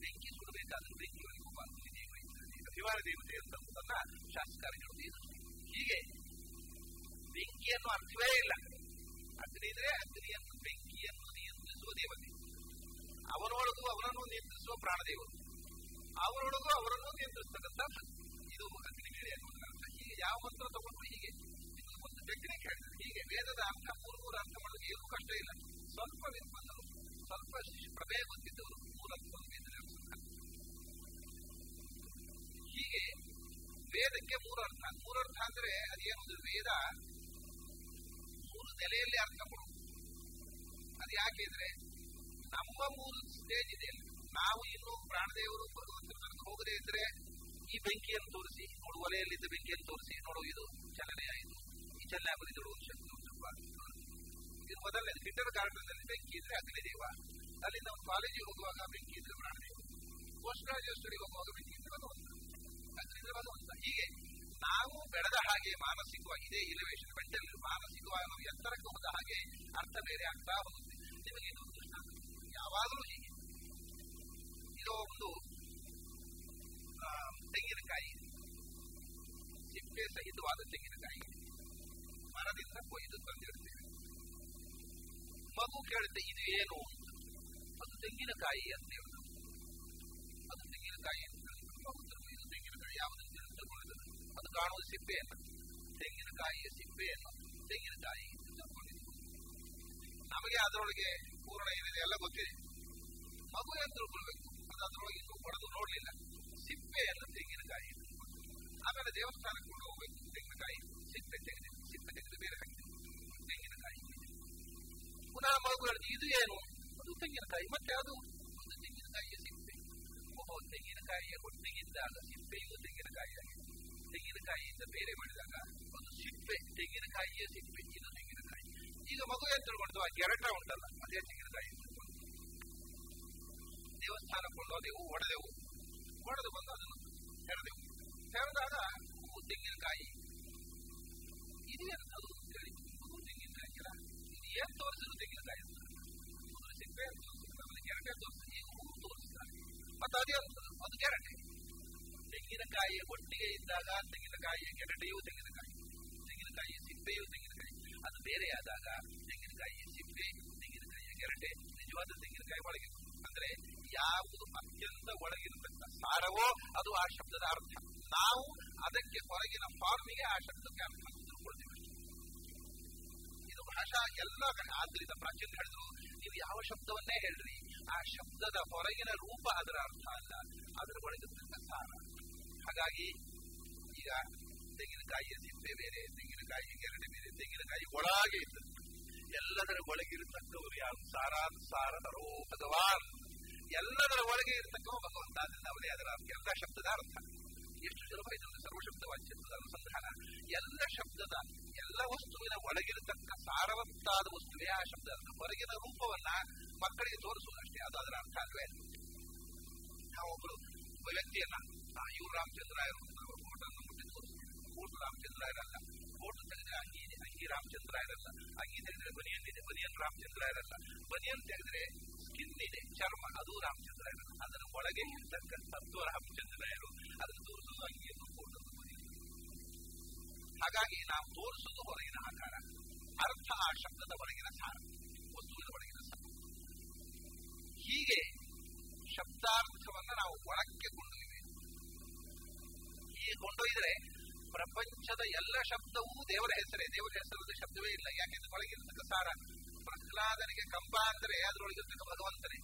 ಬೆಂಕಿ ಸುಡಬೇಕಾದ್ರೆ ಬೆಂಕಿ ಒಳಗೆ ಒಬ್ಬ ದೇವತೆ ಅಂತ ಶಾಸ್ತ್ರಕಾರಗಳು ಹೇಳುವುದು ಹೀಗೆ ಬೆಂಕಿಯನ್ನು ಅರ್ಥವೇ ಇಲ್ಲ. ಅಗ್ನಿ ಇದ್ರೆ ಅಗ್ನಿಯನ್ನು ಬೆಂಕಿಯನ್ನು ನಿಯಂತ್ರಿಸುವ ದೇವತೆ. ಅವನೊಳಗೂ ಅವನನ್ನು ನಿಯಂತ್ರಿಸುವ ಪ್ರಾಣದೇವರು. ಅವರೊಳಗೂ ಅವರನ್ನು ನಿಯಂತ್ರಿಸ್ತಕ್ಕಂಥ ಇದು ಅಗ್ನಿ ಮೇಲೆ ಹೀಗೆ ಯಾವ ಮಂತ್ರ ತಗೊಂಡು ಹೀಗೆ. ಇದು ಒಂದು ಟೆಕ್ನಿಕ್ ಹೇಳ್ತಾರೆ ಹೀಗೆ ವೇದದ ಅರ್ಥ ಮೂರು ಮೂರು ಅರ್ಥ ಮಾಡೋದು ಏನೂ ಕಷ್ಟ ಇಲ್ಲ. ಸ್ವಲ್ಪ ಬಂದರು ಸ್ವಲ್ಪ ಪ್ರಭೇಯ ಗೊತ್ತಿದ್ದವರು ವೇದಕ್ಕೆ ಮೂರರ್ಥ ಅರ್ಥ. ಮೂರು ಅರ್ಥ ಅಂದ್ರೆ ಅದೇನೊಂದು ವೇದ? ಮೂರು ನೆಲೆಯಲ್ಲಿ ಅರ್ಥ ಕೊಡುವುದು ಅದು ಯಾಕೆ ಅಂದ್ರೆ ನಮ್ಮ ಮೂರು ಸ್ಟೇಜ್ ಇದೆ ನಾವು ಇನ್ನು ಪ್ರಾಣದೇವರು ಭಗವಂತನ ಹೋಗದೇ ಇದ್ರೆ ಈ ಬೆಂಕಿಯನ್ನು ತೋರಿಸಿ, ನೋಡು ಒಲೆಯಲ್ಲಿದ್ದ ಬೆಂಕಿಯನ್ನು ತೋರಿಸಿ, ನೋಡು ಇದು ಚಲನೆ ಆಯಿತು ಈ ಚಲನೆ ಆಗೋದಿದ್ರು ಒಂದು ಶಕ್ತಿ ಇದು ಮೊದಲನೇ ಕಿಂಡರ್ ಗಾರ್ಡನ್ನಲ್ಲಿ ಬೆಂಕಿ ಇದ್ರೆ ಅಗ್ನಿದೇವ ಅಲ್ಲಿಂದ ಒಂದು ಕಾಲೇಜಿಗೆ ಹೋಗುವಾಗ ಬೆಂಕಿ ಇದ್ರೆ ಪ್ರಾಣದೇವ. ಪೋಸ್ಟ್ ಸ್ಟಡಿ ಹೋಗುವಾಗ ಬೆಂಕಿ ಇದ್ರೆ ಭಗವಂತ ಒಂದು ಹೀಗೆ ನಾವು ಬೆಳೆದ ಹಾಗೆ ಮಾನಸಿಕವಾಗಿ ಇದೇ ಇಲಿವೇಶನ್ ಮೆಂಟಲ್ ಮಾನಸಿಕವಾಗಿ ನಾವು ಎತ್ತರಕ್ಕೆ ಹೋದ ಹಾಗೆ ಅರ್ಥ ಬೇರೆ ಆಗ್ತಾ ಹೋಗುತ್ತೆ. ನಿಮಗೆ ಇದು ದೃಷ್ಟಾಂತ ಯಾವಾಗಲೂ ಹೀಗೆ. ಇದು ಒಂದು ತೆಂಗಿನಕಾಯಿ ಸಿಪ್ಪೆ ಸಹಿತವಾದ ತೆಂಗಿನಕಾಯಿ, ಮರದಿಂದ ಕೊಯ್ದು ತಂದಿರ್ತೇವೆ ಮಗು ಕೇಳುತ್ತೆ ಇದು ಏನು ಅದು ತೆಂಗಿನಕಾಯಿ ಅಂತ ಹೇಳುದು. ಅದು ತೆಂಗಿನಕಾಯಿ ಅಂತ. ಅದು ಕಾಣುವುದು ಸಿಪ್ಪೆಯನ್ನು ತೆಂಗಿನಕಾಯಿಯ ಸಿಪ್ಪೆಯನ್ನು ತೆಂಗಿನಕಾಯಿ ನಮಗೆ ಅದರೊಳಗೆ ಪೂರ್ಣ ಏನಿದೆ ಎಲ್ಲ ಗೊತ್ತಿದೆ ಮಗು ಏನು ತಿಳ್ಕೊಳ್ಬೇಕು ಅದು ಅದರೊಳಗೆ ಇನ್ನೂ ನೋಡಲಿಲ್ಲ ಸಿಪ್ಪೆ ಸಿಪ್ಪೆಯನ್ನು ತೆಂಗಿನಕಾಯಿ ಆಮೇಲೆ ದೇವಸ್ಥಾನಕ್ಕೆ ಕೊಂಡು ಹೋಗ್ಬೇಕು ತೆಂಗಿನಕಾಯಿ ಸಿಪ್ಪೆ ತೆಗೆದು ಸಿಪ್ಪೆ ತೆಗೆದು ಬೇರೆ ತೆಂಗಿನಕಾಯಿ ಪುನಃ ಮಗು ಹೇಳಿದ್ರು ಇದು ಏನು ಅದು ತೆಂಗಿನಕಾಯಿ ಮತ್ತೆ ಅದು ಒಂದು ತೆಂಗಿನಕಾಯಿಯ ಸಿಪ್ಪೆ ಓಹೋ ತೆಂಗಿನಕಾಯಿಯ ತೆಂಗಿನಕಾಯಿಯಿಂದ ಬೇರೆ ಮಾಡಿದಾಗ ಒಂದು ಸಿಪ್ಪೆ ತೆಂಗಿನಕಾಯಿಯ ಸಿಪ್ಪೆ ಇದು ತೆಂಗಿನಕಾಯಿ ಈಗ ಮಗು ಏನ್ ತಿಳ್ಕೊಂಡು ಆ ಗೆರಟ ಉಂಟಲ್ಲ, ಅದೇ ತೆಂಗಿನಕಾಯಿ ದೇವಸ್ಥಾನ ಕೊಂಡು ಕೊಂಡೋದೆವು ಒಡೆದೆವು. ಒಡೆದು ಬಂದು ಅದನ್ನು ತೆರೆದೆವು. ತೆರೆದಾಗ ಹೂ ತೆಂಗಿನಕಾಯಿ ಇದು ಅಂತ ಹೇಳಿ. ಹೂ ತೆಂಗಿನಕಾಯಿ ಇದು ಏನ್ ತೋರಿಸಿದ್ರು ತೆಂಗಿನಕಾಯಿ ಅಂತ. ಸಿಪ್ಪೆ ಆಮೇಲೆ ಗೆರಟೆ ತೋರಿಸಿದ್ರು ಈಗ ಹೂ ತೋರಿಸ್ತಾರೆ ಮತ್ತೆ ಅದೇ ಅದು ಗೆರಟೆ ತೆಂಗಿನಕಾಯಿಯ ಒಟ್ಟಿಗೆ ಇದ್ದಾಗ ತೆಂಗಿನಕಾಯಿಯ ಗೆರಟೆಯೂ ತೆಂಗಿನಕಾಯಿ ತೆಂಗಿನಕಾಯಿಯ ಸಿಪ್ಪೆಯೂ ತೆಂಗಿನಕಾಯಿ ಅದು ಬೇರೆಯಾದಾಗ ತೆಂಗಿನಕಾಯಿಯ ಸಿಪ್ಪೆ ತೆಂಗಿನಕಾಯಿಯ ಗೆರಟೆ ನಿಜವಾದ ತೆಂಗಿನಕಾಯಿ ಒಳಗೆ. ಅಂದ್ರೆ ಯಾವುದು ಅತ್ಯಂತ ಒಳಗಿರತಕ್ಕ ಸಾರವೋ ಅದು ಆ ಶಬ್ದದ ಅರ್ಥ. ನಾವು ಅದಕ್ಕೆ ಹೊರಗಿನ ಫಾರ್ಮಿಗೆ ಆ ಶಬ್ದಕ್ಕೆ ಅರ್ಥ ಕೊಡ್ತೀವಿ ಇದು ಭಾಷಾ ಎಲ್ಲ ಕಡೆ, ಆದ್ರಿಂದ ಪ್ರಾಚೀನ ಹೇಳಿದ್ರು, ನೀವು ಯಾವ ಶಬ್ದವನ್ನೇ ಹೇಳ್ರಿ, ಆ ಶಬ್ದದ ಹೊರಗಿನ ರೂಪ ಅದರ ಅರ್ಥ ಅಲ್ಲ. ಅದರ ಒಳಗಿರ್ತಕ್ಕ ಸಾರ. ಹಾಗಾಗಿ ಈಗ ತೆಂಗಿನಕಾಯಿಯ ಸಿಪ್ಪೆ ಬೇರೆ ತೆಂಗಿನಕಾಯಿ ಗೆರಡೆ ಬೇರೆ ತೆಂಗಿನಕಾಯಿ ಒಳಗೆ ಇರ್ತದೆ. ಎಲ್ಲದರ ಒಳಗಿರತಕ್ಕವರು ಯಾರು? ಸಾರಾದ, ಸಾರದ ಭಗವಾನ್ ಎಲ್ಲದರ ಒಳಗೆ ಇರತಕ್ಕವ ಭಗವಂತ. ಅವರೇ. ಅದರ ಎಲ್ಲ ಶಬ್ದದ ಅರ್ಥ. ಎಷ್ಟು ಸುಲಭ ಇದೊಂದು ಸರ್ವಶಬ್ದ ವಾಚ್ಯತ್ವದ ಅನುಸಂಧಾನ. ಎಲ್ಲ ಶಬ್ದದ, ಎಲ್ಲ ವಸ್ತುವಿನ ಒಳಗಿರತಕ್ಕ ಸಾರವತ್ತಾದ ವಸ್ತುವೇ ಆ ಶಬ್ದ. ಹೊರಗಿನ ರೂಪವನ್ನ ಮಕ್ಕಳಿಗೆ ತೋರಿಸುವುದಷ್ಟೇ. ಅದು ಅದರ ಅರ್ಥ ಅಲ್ವೇ? ನಾವೊಬ್ಬರು ವ್ಯಕ್ತಿಯನ್ನ ಇವ್ರು ರಾಮಚಂದ್ರಾಯರು ಕೋಟನ್ನು ಮುಟ್ಟಿ ತೋರಿಸ್ತೀವಿ ಫೋಟೋ ರಾಮಚಂದ್ರಾಯರಲ್ಲ ಫೋಟೋ ತೆಗೆದ್ರೆ ಅಂಗಿ ಅಂಗಿ ರಾಮಚಂದ್ರಾಯರಲ್ಲ ಅಂಗಿ ತೆಗೆದ್ರೆ ಬನಿಯನ್ ಇದೆ ಬನಿಯನ್ ರಾಮಚಂದ್ರಾಯರಲ್ಲ ಬನಿಯನ್ ತೆಗೆದ್ರೆ ಸ್ಕಿನ್ ಇದೆ ಚರ್ಮ ಅದು ರಾಮಚಂದ್ರಾಯರಲ್ಲ ಅದರ ಒಳಗೆ ಇರ್ತಕ್ಕ ತತ್ವ ರಾಮಚಂದ್ರಾಯರು ಅದನ್ನು ತೋರಿಸೋದು ಅಂಗಿಯನ್ನು ಕೋಟನ್ನು ಹಾಗಾಗಿ ನಾವು ತೋರಿಸೋದು ಹೊರಗಿನ ಆಕಾರ. ಅರ್ಥ ಆ ಶಬ್ದದ ಹೊರಗಿನ ಸಾರ ವಸ್ತುವಿನ ಸಾರ ಹೀಗೆ ಶಬ್ದಾರ್ಥವನ್ನ ನಾವು ಒಳಕ್ಕೆ ಕೊಂಡೊಯ್ಯಬೇಕು ಹೀಗೆ ಕೊಂಡೊಯ್ದರೆ ಪ್ರಪಂಚದ ಎಲ್ಲ ಶಬ್ದವೂ ದೇವರ ಹೆಸರೇ. ದೇವರ ಹೆಸರು ಶಬ್ದವೇ ಇಲ್ಲ. ಯಾಕೆಂದ್ರೆ ಒಳಗಿರ್ತಕ್ಕ ಸಾರ. ಪ್ರಹ್ಲಾದನಿಗೆ ಕಂಬ ಅಂದ್ರೆ ಅದರೊಳಗಿರ್ತಕ್ಕ ಭಗವಂತನೇ.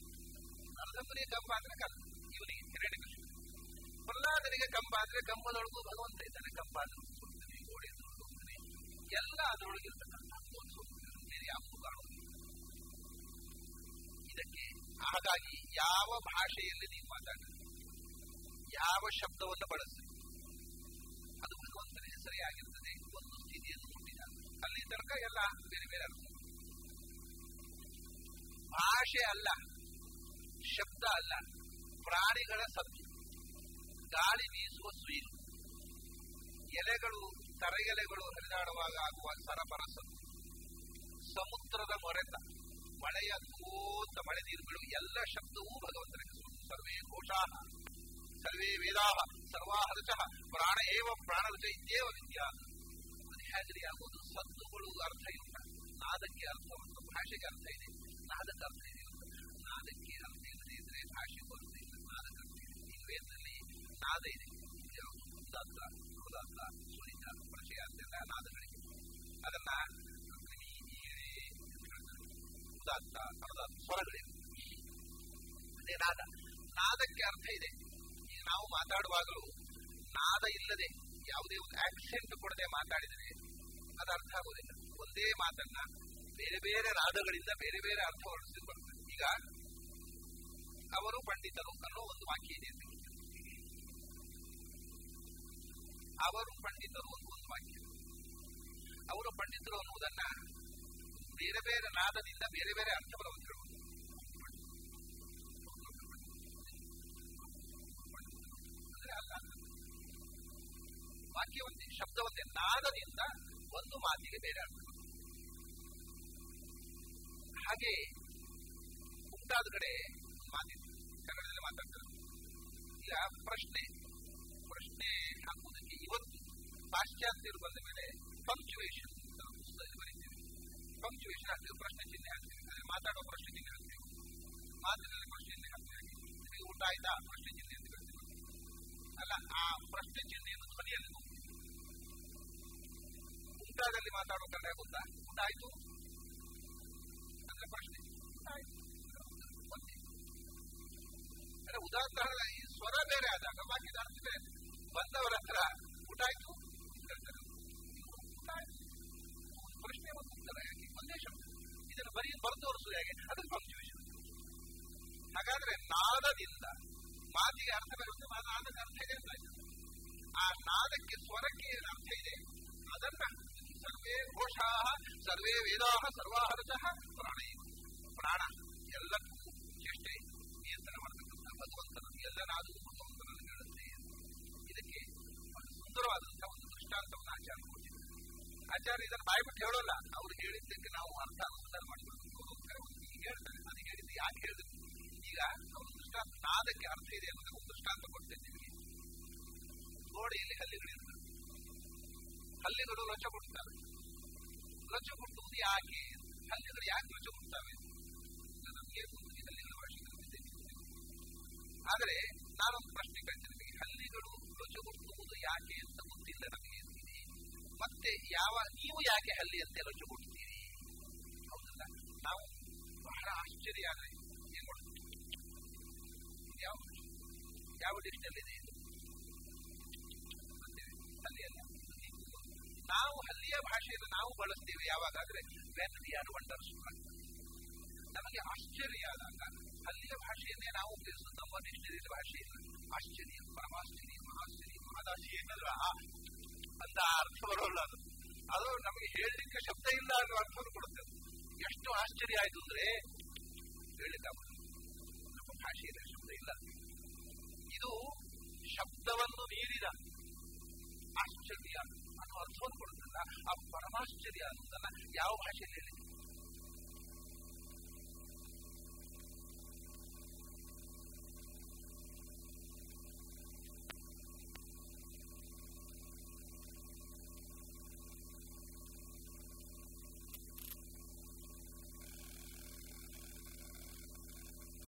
ಅರ್ಧಂಬನಿಗೆ ಕಂಬ ಅಂದ್ರೆ ಕಲ್ಲ. ಇವನಿಗೆ ಹಿರಣ್ಯಕಶಿಪು ಪ್ರಹ್ಲಾದನಿಗೆ ಕಂಬ ಅಂದ್ರೆ ಕಂಬದೊಳಗೂ ಭಗವಂತ ಇದ್ದಾನೆ ಕಂಬ ಅಂದ್ರೆ ಹೋಗ್ತಾನೆ ಗೋಡೆ ಎಲ್ಲ ಅದರೊಳಗಿರ್ತಕ್ಕಂಥ ಇದಕ್ಕೆ ಹಾಗಾಗಿ ಯಾವ ಭಾಷೆಯಲ್ಲಿ ನೀವು ಮಾತಾಡಿ ಯಾವ ಶಬ್ದವನ್ನು ಬಳಸಿ? ಆಗಿರ್ತದೆ ಒಂದು ಸ್ಥಿತಿಯನ್ನು ಮುಟ್ಟಿದಾಗ ಅಲ್ಲಿ ತನಕ ಎಲ್ಲ ಬೇರೆ ಬೇರೆ ಅರ್ಥ. ಭಾಷೆ ಅಲ್ಲ, ಶಬ್ದ ಅಲ್ಲ, ಪ್ರಾಣಿಗಳ ಸದ್ದು. ಗಾಳಿ ಬೀಸುವ ಸುಯಿಲು. ಎಲೆಗಳು, ತರೆಗೆಲೆಗಳು ಹರಿದಾಡುವಾಗ ಆಗುವ ಸರಬರ ಸದ್ದು. ಸಮುದ್ರದ ಮೊರೆತ, ಮಳೆಯ ಕೂತ ಮಳೆ ನೀರುಗಳು, ಎಲ್ಲ ಶಬ್ದವೂ ಭಗವಂತನಿಗೆ. ಸರ್ವೇ ಘೋಷಾ ಸರ್ವೇ ವೇದಾ ಸರ್ವಾಹರಚ ಪ್ರಾಣ ಏವ ಪ್ರಾಣರಚ ಇದ್ದೇವ ವಿದ್ಯಾ ಅದು ಹೇಗ್ರಿ ಆಗೋದು ಸದ್ದುಗಳು ಅರ್ಥ ಇಲ್ಲ ನಾದಕ್ಕೆ ಅರ್ಥ ಉಂಟು ಭಾಷೆಗೆ ಅರ್ಥ ಇದೆ ನಾದಕ್ಕೆ ಅರ್ಥ ಇದೆ ನಾದಕ್ಕೆ ಅರ್ಥ ಇಲ್ಲದೆ ಇದ್ರೆ ಭಾಷೆಗೂ ಅರ್ಥ ಇಲ್ಲ ನಾದಕ್ಕೆ ಅರ್ಥ ಇದೆ ಈ ವೇದದಲ್ಲಿ ನಾದ ಇದೆ ಯಾವುದು? ಉದಾತ್ತ ಉದಾತ್ತ ಸುರಿತ ಪರಿಚಯ ಅಂತೆಲ್ಲ ನಾದಗಳಿಗೆ ಅದನ್ನ ಕ್ರಿಮಿ, ಈರೆ ಅಂತ ಹೇಳ್ತಾರೆ. ಉದಾತ್ತ ಅನುದಾತ್ತ ಸ್ವರಗಳಿವೆ ಅದೇ ನಾದ ನಾದಕ್ಕೆ ಅರ್ಥ ಇದೆ ಈಗ ನಾವು ಮಾತಾಡುವಾಗಲೂ ನಾದ ಇಲ್ಲದೆ ಯಾವುದೇ ಒಂದು ಆಕ್ಸೆಂಟ್ ಕೊಡದೆ ಮಾತಾಡಿದರೆ ಅದು ಅರ್ಥ ಆಗೋದಿಲ್ಲ ಒಂದೇ ಮಾತನ್ನ ಬೇರೆ ಬೇರೆ ರಾಗಗಳಿಂದ ಬೇರೆ ಬೇರೆ ಅರ್ಥ ಹೊರಡಿಸಿಕೊಳ್ತಾರೆ ಈಗ ಅವರು ಪಂಡಿತರು ಅನ್ನೋ ಒಂದು ವಾಕ್ಯ ಇದೆ. ಅವರು ಪಂಡಿತರು ಅನ್ನೋ ಒಂದು ವಾಕ್ಯ. ಅವರು ಪಂಡಿತರು ಅನ್ನುವುದನ್ನ ಬೇರೆ ಬೇರೆ ನಾದದಿಂದ ಬೇರೆ ಬೇರೆ ಅರ್ಥವನ್ನು ಹೇಳುವುದು ವಾಕ್ಯ ಒಂದೇ ಶಬ್ದ ಒಂದೇ ನಾದದಿಂದ ಒಂದು ಮಾತಿಗೆ ಬೇರೆ ಅರ್ಥ ಹಾಗೆ ಉಂಟಾದ ಕಡೆ ಮಾತಿದೆ ಕನ್ನಡದಲ್ಲಿ ಮಾತಾಡ್ತಾರೆ. ಈಗ ಪ್ರಶ್ನೆ. ಪ್ರಶ್ನೆ ಹಾಕುವುದಕ್ಕೆ ಇವತ್ತು ಪಾಶ್ಚಾತ್ಯರು ಬಂದ ಮೇಲೆ ಪಂಕ್ಚುವೇಶನ್ ಬರೀತೀವಿ. ಪಂಕ್ಚುವೇಶನ್ ಹಾಕ್ತೀವಿ, ಪ್ರಶ್ನೆ ಚಿಹ್ನೆ ಹಾಕ್ತೀವಿ. ಅಲ್ಲಿ ಮಾತಾಡೋ ಪ್ರಶ್ನೆ ಚಿಹ್ನೆ ಹಾಕ್ತೀವಿ. ಮಾತಿನಲ್ಲಿ ಪ್ರಶ್ನೆ ಚಿಹ್ನೆ ಹಾಕ್ತೀವಿ. ಊಟ ಆಯ್ತಾ? ಪ್ರಶ್ನೆ ಚಿಹ್ನೆ ಅಂತ ಅಲ್ಲ, ಆ ಪ್ರಶ್ನೆ ಚಿಹ್ನೆಯನ್ನು ಧ್ವನಿಯಲ್ಲಿ ಊಟದಲ್ಲಿ ಮಾತಾಡುವ ಕನ್ನಡ ಗೊತ್ತಾ? ಉಂಟಾಯ್ತು ಅಂದ್ರೆ ಪ್ರಶ್ನೆ. ಅಂದ್ರೆ ಉದಾಹರಣೆ ಈ ಸ್ವರ ಬೇರೆ ಆದಾಗ ಬಾಕಿದ ಅರ್ಥ ಬೇರೆ. ಬಂದವರ ಹತ್ರ ಊಟ ಆಯ್ತು ಹೇಳ್ತಾರೆ. ಪ್ರಶ್ನೆ ಮತ್ತು ಉತ್ತರ ಯಾಕೆ? ಒಂದೇ ಶಬ್ದ. ಇದನ್ನು ಬರೀ ಬರೆದು ತೋರಿಸುವುದು ಹೇಗೆ ಅದು ಪಂಕ್ಚುವೇಶನ್ ಹಾಗಾದ್ರೆ ನಾದದಿಂದ ಮಾತಿಗೆ ಅರ್ಥ ಬರುತ್ತೆ ಆ ನಾದಕ್ಕೆ ಅರ್ಥ ಇದೆ ಅಂತ ಆ ನಾದಕ್ಕೆ ಸ್ವರಕ್ಕೆ ಏನು ಅರ್ಥ ಇದೆ? ಅದನ್ನ ಸರ್ವೇ ಘೋಷಾ, ಸರ್ವೇ ವೇದಾ ಸರ್ವಾಹರಚ ಪ್ರಾಣ ಪ್ರಾಣ ಎಲ್ಲಕ್ಕೂ ಚೇಷ್ಟೆ ನಿಯಂತ್ರಣ ಮಾಡತಕ್ಕಂಥ ಭಗವಂತನ ಎಲ್ಲ ನಾದು ಭಗವಂತನನ್ನು ಹೇಳುತ್ತೆ. ಇದಕ್ಕೆ ಒಂದು ಸುಂದರವಾದಂತಹ ಒಂದು ದೃಷ್ಟಾಂತವನ್ನು ಆಚಾರ ಕೊಟ್ಟಿದ್ದಾರೆ. ಆಚಾರ್ಯ ಇದನ್ನು ಬಾಯ್ಬಿಟ್ಟು ಹೇಳೋಲ್ಲ. ಅವ್ರು ಹೇಳಿದ್ದಕ್ಕೆ ನಾವು ಅರ್ಥ ಅನುಸಂಧಾನ ಮಾಡಿಕೊಂಡು ಹೇಳ್ತಾರೆ. ಅದು ಹೇಳಿದ್ದು ಯಾಕೆ ಹೇಳಿದ್ರು? ಈಗ ಒಂದು ದೃಷ್ಟಾಂತ ನಾದಕ್ಕೆ ಅರ್ಥ ಇದೆ ಅನ್ನೋದಕ್ಕೆ ಒಂದು ದೃಷ್ಟಾಂತ ಕೊಡ್ತೇನೆ. ನಿಮಗೆ ಗೋಡೆಯಲ್ಲಿ ಹಲ್ಲಿಗಳಿರ್ತವೆ ಹಲ್ಲಿಗಳು ರಚ ಕೊಡ್ತವೆ ರಚ ಕೊಟ್ಟುವುದು ಯಾಕೆ? ಹಲ್ಲಿಗಳು ಯಾಕೆ ಲೊಚ ಕೊಡ್ತಾವೆ ನಮಗೆ ಹಲ್ಲಿಗಳು ಆದರೆ ನಾನೊಂದು ಪ್ರಶ್ನೆ ಕೇಳ್ತೇನೆ ಹಲ್ಲಿಗಳು ರಚ ಕೊಟ್ಟುವುದು ಯಾಕೆ ಅಂತ ಗೊತ್ತಿಲ್ಲ ನಮಗೆ ಮತ್ತೆ ಯಾವ, ನೀವು ಯಾಕೆ ಹಲ್ಲಿ ಅಂತ ರಚ ಕೊಡ್ತೀರಿ? ಹೌದಲ್ಲ? ನಾವು ಬಹಳ ಆಶ್ಚರ್ಯ ಆದ್ರೆ ಯಾವ ಡಿಸ್ಟಲ್ಲಿ ಇದೆ? ನಾವು ಅಲ್ಲಿಯ ಭಾಷೆಯನ್ನು ನಾವು ಬಳಸ್ತೇವೆ ಯಾವಾಗಾದ್ರೆ ವೆನ್ ವಿ ಆರ್ ವಂಡರ್ಸ್ಟುಡ್ ನಮಗೆ ಆಶ್ಚರ್ಯ ಆದಾಗ ಅಲ್ಲಿಯ ಭಾಷೆಯನ್ನೇ ನಾವು ಉಪಯೋಗಿಸೋದು ನಮ್ಮ ಡಿಕ್ಷನರಿ ಭಾಷೆ ಇಲ್ಲ. ಆಶ್ಚರ್ಯ, ಪರಮಾಶ್ಚರ್ಯ, ಮಹಾಶ್ಚರ್ಯ ಮಹದಾಶ್ಚರ್ಯ ಏನಲ್ಲ? ಅಂತ ಅರ್ಥ ಬರೋಲ್ಲ ಅದು. ಅದು ನಮಗೆ ಹೇಳಲಿಕ್ಕೆ ಶಬ್ದ ಇಲ್ಲ ಅನ್ನೋ ಅರ್ಥವನ್ನು ಕೊಡುತ್ತೆ. ಎಷ್ಟು ಆಶ್ಚರ್ಯ ಆಯ್ತು ಅಂದ್ರೆ ಹೇಳಿಕ್ಕಾಗುತ್ತೆ ನಮ್ಮ ಭಾಷೆಯಲ್ಲಿ ಶಬ್ದ ಇಲ್ಲ. ಇದು ಶಬ್ದವನ್ನು ಮೀರಿದ ಆಶ್ಚರ್ಯ ಅನ್ನೋ ಅರ್ಥವನ್ನು ಕೊಡುತ್ತಲ್ಲ ಆ ಪರಮಾಶ್ಚರ್ಯ ಅನ್ನೋದನ್ನ ಯಾವ ಭಾಷೆಯಲ್ಲಿ ಹೇಳಿ